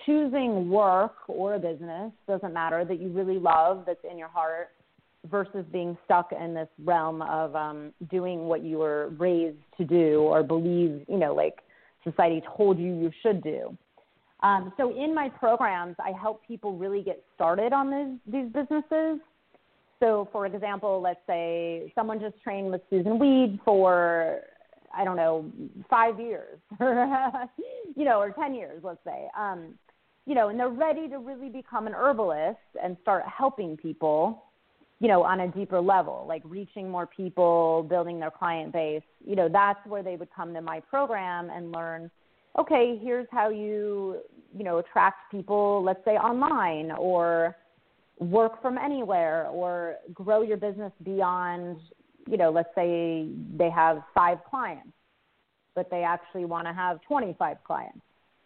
choosing work or a business, doesn't matter, that you really love, that's in your heart, versus being stuck in this realm of um, doing what you were raised to do or believe, you know, like society told you you should do. Um, so in my programs, I help people really get started on these, these businesses. So, for example, let's say someone just trained with Susun Weed for, I don't know, five years, you know, or 10 years, let's say. Um, you know, and they're ready to really become an herbalist and start helping people you know, on a deeper level, like reaching more people, building their client base, you know, that's where they would come to my program and learn, okay, here's how you, you know, attract people, let's say online or work from anywhere or grow your business beyond, you know, let's say they have five clients, but they actually want to have 25 clients.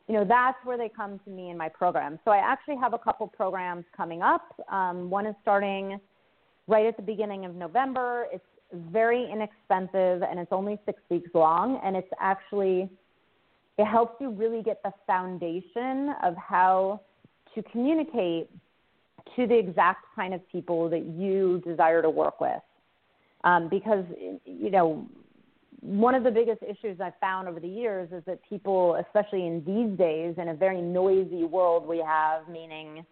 You know, that's where they come to me in my program. So I actually have a couple programs coming up. Um, one is starting right at the beginning of November. It's very inexpensive and it's only six weeks long. And it's actually, it helps you really get the foundation of how to communicate to the exact kind of people that you desire to work with. Um, because, you know, one of the biggest issues I've found over the years is that people, especially in these days, in a very noisy world we have, meaning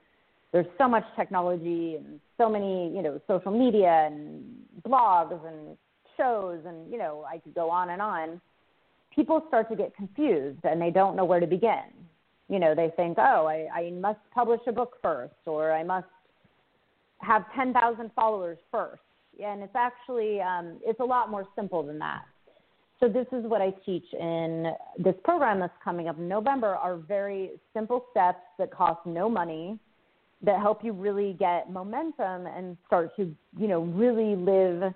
there's so much technology and so many, you know, social media and blogs and shows and, you know, I could go on and on. People start to get confused and they don't know where to begin. You know, they think, oh, I, I must publish a book first or I must have 10,000 followers first. And it's actually, um, it's a lot more simple than that. So this is what I teach in this program that's coming up in November are very simple steps that cost no money that help you really get momentum and start to you know really live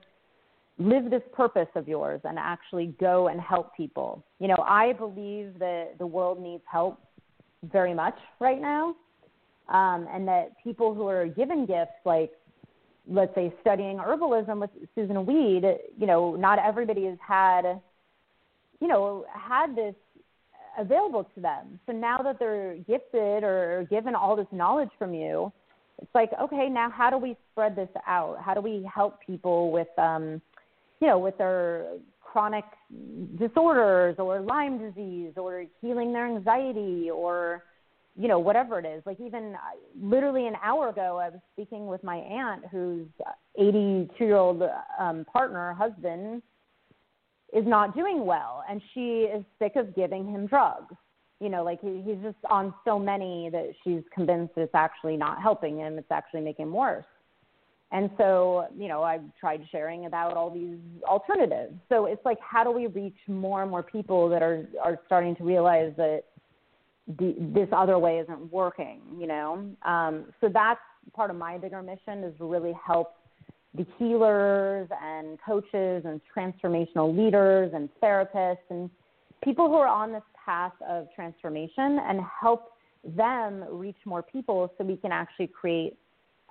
live this purpose of yours and actually go and help people you know i believe that the world needs help very much right now um, and that people who are given gifts like let's say studying herbalism with Susun Weed you know not everybody has had you know had this available to them. So now that they're gifted or given all this knowledge from you, it's like, okay, now how do we spread this out? How do we help people with, um, you know, with their chronic disorders or Lyme disease or healing their anxiety or, you know, whatever it is. Like even uh, literally an hour ago, I was speaking with my aunt whose 82 year old um, partner, husband, is not doing well and she is sick of giving him drugs. You know like he, he's just on so many that she's convinced it's actually not helping him it's actually making him worse. And so you know i've tried sharing about all these alternatives. So it's like how do we reach more and more people that are are starting to realize that the, this other way isn't working you know um, so that's part of my bigger mission is to really help the healers and coaches and transformational leaders and therapists and people who are on this path of transformation and help them reach more people so we can actually create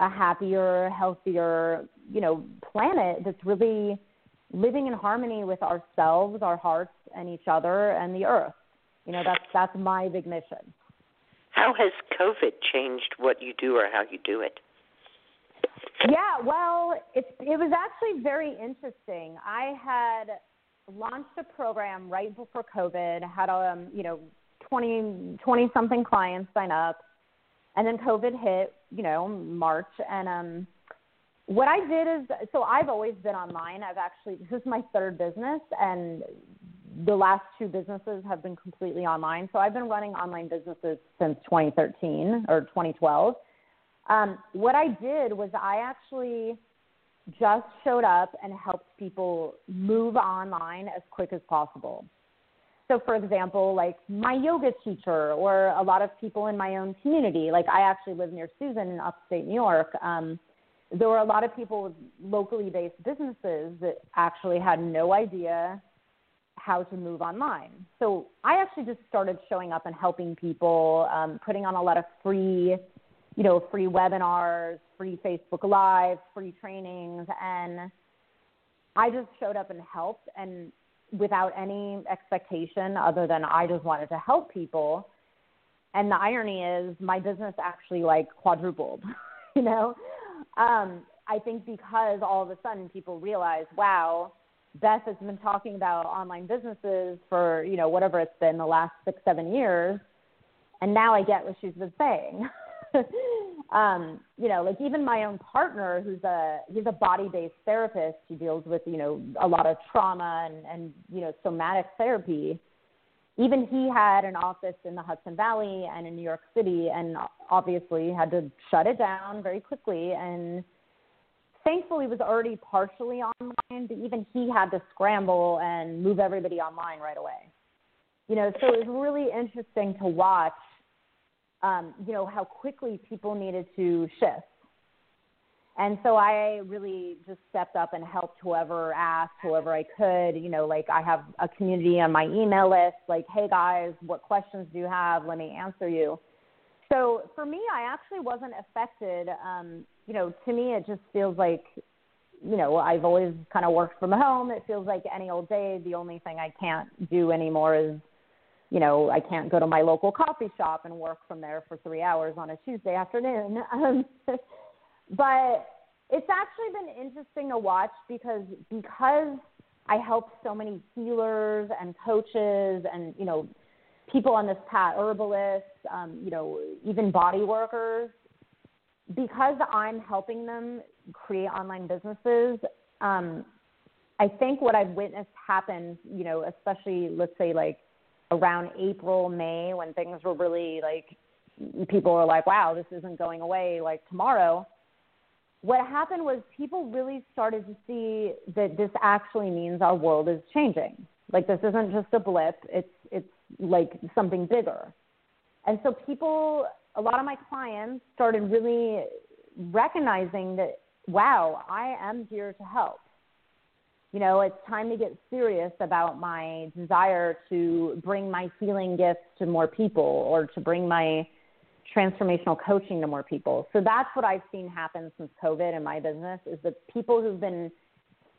a happier, healthier, you know, planet that's really living in harmony with ourselves, our hearts, and each other and the earth. You know, that's that's my big mission. How has COVID changed what you do or how you do it? Yeah, well, it it was actually very interesting. I had launched a program right before COVID, had um, you know, 20 20 something clients sign up. And then COVID hit, you know, March and um what I did is so I've always been online. I've actually this is my third business and the last two businesses have been completely online. So I've been running online businesses since 2013 or 2012 um, what I did was I actually just showed up and helped people move online as quick as possible. So, for example, like my yoga teacher or a lot of people in my own community, like I actually live near Susun in upstate New York. Um, there were a lot of people with locally based businesses that actually had no idea how to move online. So I actually just started showing up and helping people, um, putting on a lot of free, you know, free webinars, free Facebook Live, free trainings, and I just showed up and helped and without any expectation other than I just wanted to help people. And the irony is my business actually like quadrupled, you know? Um, I think because all of a sudden people realize, wow, Beth has been talking about online businesses for, you know, whatever it's been the last six, seven years. And now I get what she's been saying. um, you know, like even my own partner who's a he's a body based therapist, he deals with, you know, a lot of trauma and, and, you know, somatic therapy. Even he had an office in the Hudson Valley and in New York City and obviously had to shut it down very quickly and thankfully was already partially online, but even he had to scramble and move everybody online right away. You know, so it was really interesting to watch, um, you know, how quickly people needed to shift. And so I really just stepped up and helped whoever asked, whoever I could. You know, like I have a community on my email list, like, hey guys, what questions do you have? Let me answer you. So for me, I actually wasn't affected. Um, you know, to me, it just feels like, you know, I've always kind of worked from home. It feels like any old day. The only thing I can't do anymore is, you know, I can't go to my local coffee shop and work from there for three hours on a Tuesday afternoon. Um, but it's actually been interesting to watch because because I help so many healers and coaches and you know people on this path, herbalists, um, you know, even body workers because I'm helping them create online businesses, um, I think what I've witnessed happen, you know, especially let's say like around April, May, when things were really like people were like, wow, this isn't going away like tomorrow. What happened was people really started to see that this actually means our world is changing. Like this isn't just a blip, it's it's like something bigger. And so people a lot of my clients started really recognizing that, wow, I am here to help. You know, it's time to get serious about my desire to bring my healing gifts to more people or to bring my transformational coaching to more people. So that's what I've seen happen since COVID in my business is that people who've been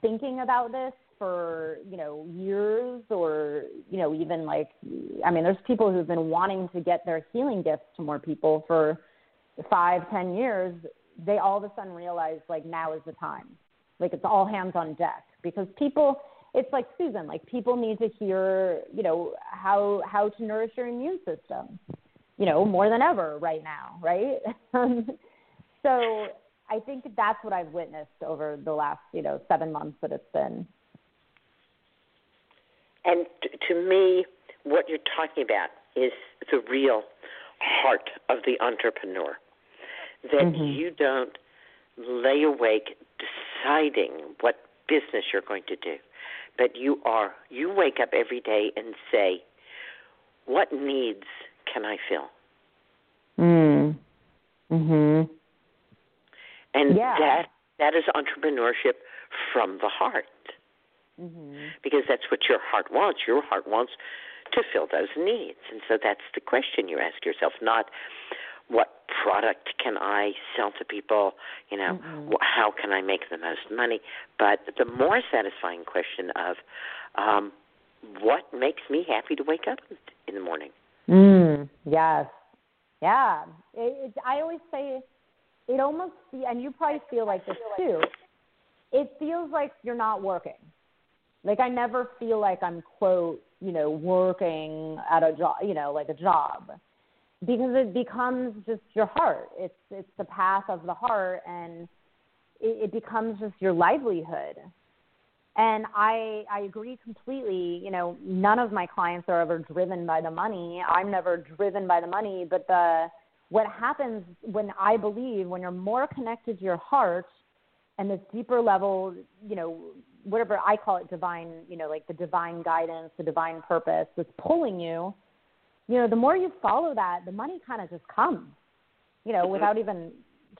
thinking about this for you know years or you know even like i mean there's people who've been wanting to get their healing gifts to more people for five ten years. They all of a sudden realize like now is the time. Like it's all hands on deck. Because people it's like susun like people need to hear you know how how to nourish your immune system you know more than ever right now right? Um, so i think that's what i've witnessed over the last you know seven months that it's been and t- to me, what you're talking about is the real heart of the entrepreneur. That mm-hmm. you don't lay awake deciding what business you're going to do, but you are you wake up every day and say, "What needs can I fill?" Mm. Mhm. And yeah. that that is entrepreneurship from the heart mm-hmm. because that's what your heart wants. Your heart wants to fill those needs. And so that's the question you ask yourself, not what product can I sell to people, you know, mm-hmm. how can I make the most money, but the more satisfying question of um, what makes me happy to wake up in the morning. Mm, yes. Yeah. It, it, I always say it almost, and you probably feel like this too, it feels like you're not working. Like I never feel like I'm quote, you know, working at a job, you know, like a job. Because it becomes just your heart. It's it's the path of the heart and it, it becomes just your livelihood. And I I agree completely, you know, none of my clients are ever driven by the money. I'm never driven by the money, but the what happens when I believe when you're more connected to your heart and this deeper level, you know, whatever I call it divine, you know, like the divine guidance, the divine purpose that's pulling you, you know, the more you follow that, the money kind of just comes, you know, mm-hmm. without even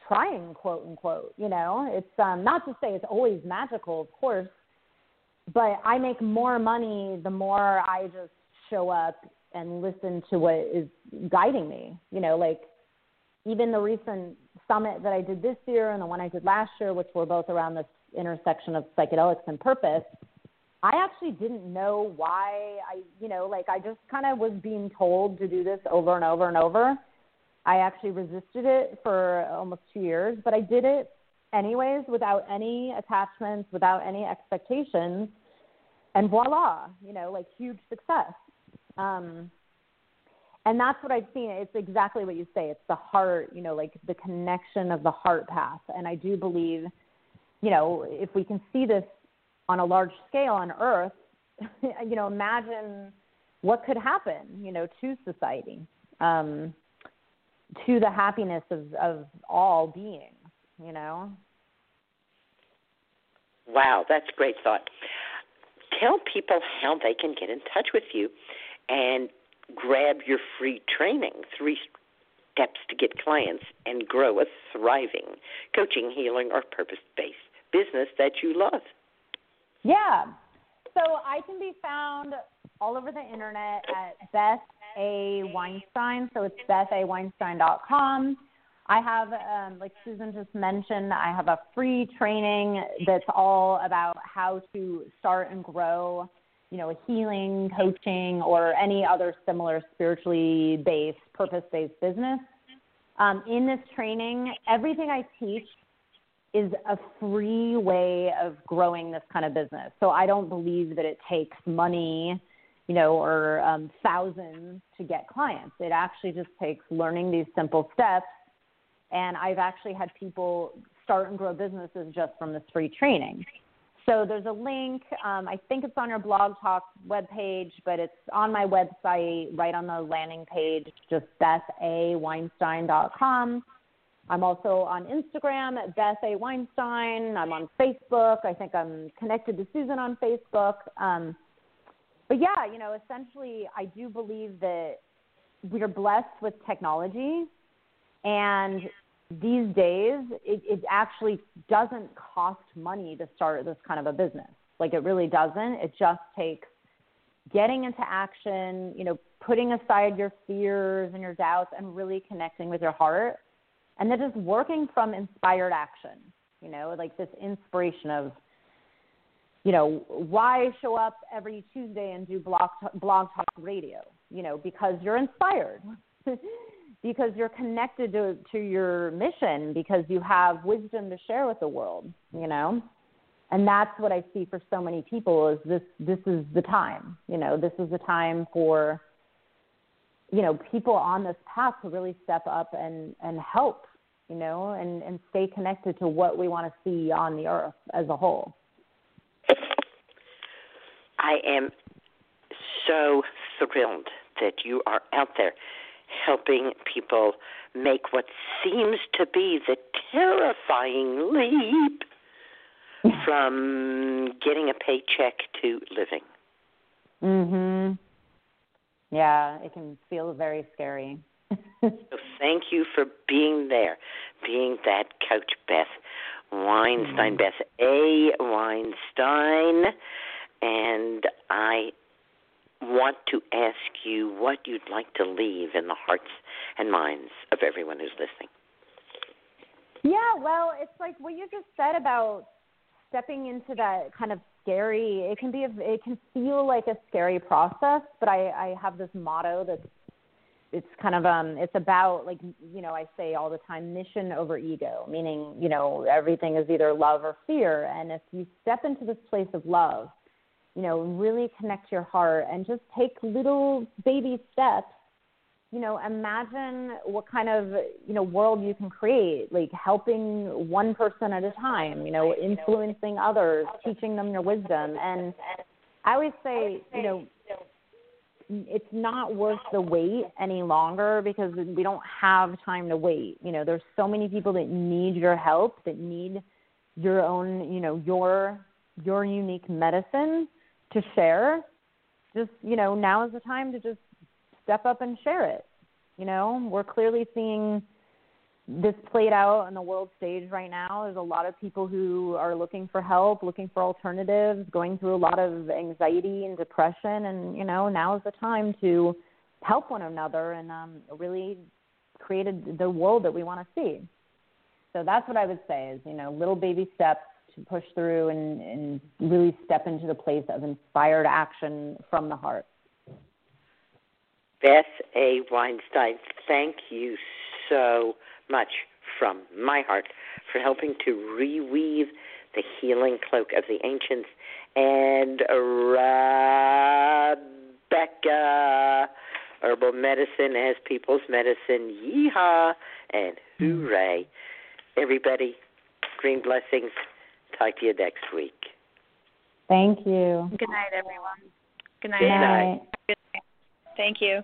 trying, quote unquote, you know, it's um, not to say it's always magical, of course, but I make more money the more I just show up and listen to what is guiding me. You know, like even the recent summit that I did this year and the one I did last year, which were both around this intersection of psychedelics and purpose, I actually didn't know why I, you know, like I just kind of was being told to do this over and over and over. I actually resisted it for almost two years, but I did it anyways without any attachments, without any expectations. And voila, you know, like huge success. Um, and that's what I've seen. It's exactly what you say. It's the heart, you know, like the connection of the heart path. And I do believe, you know, if we can see this on a large scale on Earth, you know, imagine what could happen, you know, to society, um, to the happiness of, of all beings, you know. Wow, that's great thought. Tell people how they can get in touch with you and grab your free training, three steps to get clients and grow a thriving coaching, healing, or purpose based business that you love. Yeah. So I can be found all over the internet at Beth A. Weinstein. So it's bethaweinstein.com. I have, um, like Susun just mentioned, I have a free training that's all about how to start and grow, you know, a healing, coaching, or any other similar spiritually based, purpose based business. Um, in this training, everything I teach is a free way of growing this kind of business. So I don't believe that it takes money, you know, or um, thousands to get clients. It actually just takes learning these simple steps. And I've actually had people start and grow businesses just from this free training. So there's a link. Um, I think it's on your blog talk webpage, but it's on my website, right on the landing page, just bethaweinstein.com. I'm also on Instagram at Beth A. Weinstein. I'm on Facebook. I think I'm connected to Susun on Facebook. Um, but yeah, you know, essentially, I do believe that we're blessed with technology, and these days, it, it actually doesn't cost money to start this kind of a business. Like it really doesn't. It just takes getting into action, you know, putting aside your fears and your doubts, and really connecting with your heart and then just working from inspired action you know like this inspiration of you know why show up every tuesday and do blog blog talk radio you know because you're inspired because you're connected to to your mission because you have wisdom to share with the world you know? And that's what i see for so many people is this this is the time you know this is the time for you know people on this path to really step up and and help you know and and stay connected to what we want to see on the earth as a whole i am so thrilled that you are out there helping people make what seems to be the terrifying leap from getting a paycheck to living. Mhm. Yeah, it can feel very scary. so thank you for being there, being that coach, Beth Weinstein, mm-hmm. Beth A. Weinstein. And I want to ask you what you'd like to leave in the hearts and minds of everyone who's listening. Yeah, well, it's like what you just said about stepping into that kind of scary. It can be a, it can feel like a scary process, but I I have this motto that's it's kind of um it's about like you know I say all the time mission over ego, meaning you know everything is either love or fear, and if you step into this place of love, you know really connect your heart and just take little baby steps you know imagine what kind of you know world you can create like helping one person at a time you know influencing others teaching them your wisdom and i always say you know it's not worth the wait any longer because we don't have time to wait. You know, there's so many people that need your help, that need your own, you know, your your unique medicine to share. Just, you know, now is the time to just step up and share it. You know, we're clearly seeing this played out on the world stage right now. There's a lot of people who are looking for help, looking for alternatives, going through a lot of anxiety and depression, and you know now is the time to help one another and um, really create a, the world that we want to see. So that's what I would say is you know little baby steps to push through and, and really step into the place of inspired action from the heart. Beth A. Weinstein, thank you so much from my heart for helping to reweave the healing cloak of the ancients. And Rebecca, herbal medicine as people's medicine. Yeehaw and hooray. Everybody, green blessings. Talk to you next week. Thank you. Good night, everyone. Good night. Good night. Good night. Thank you.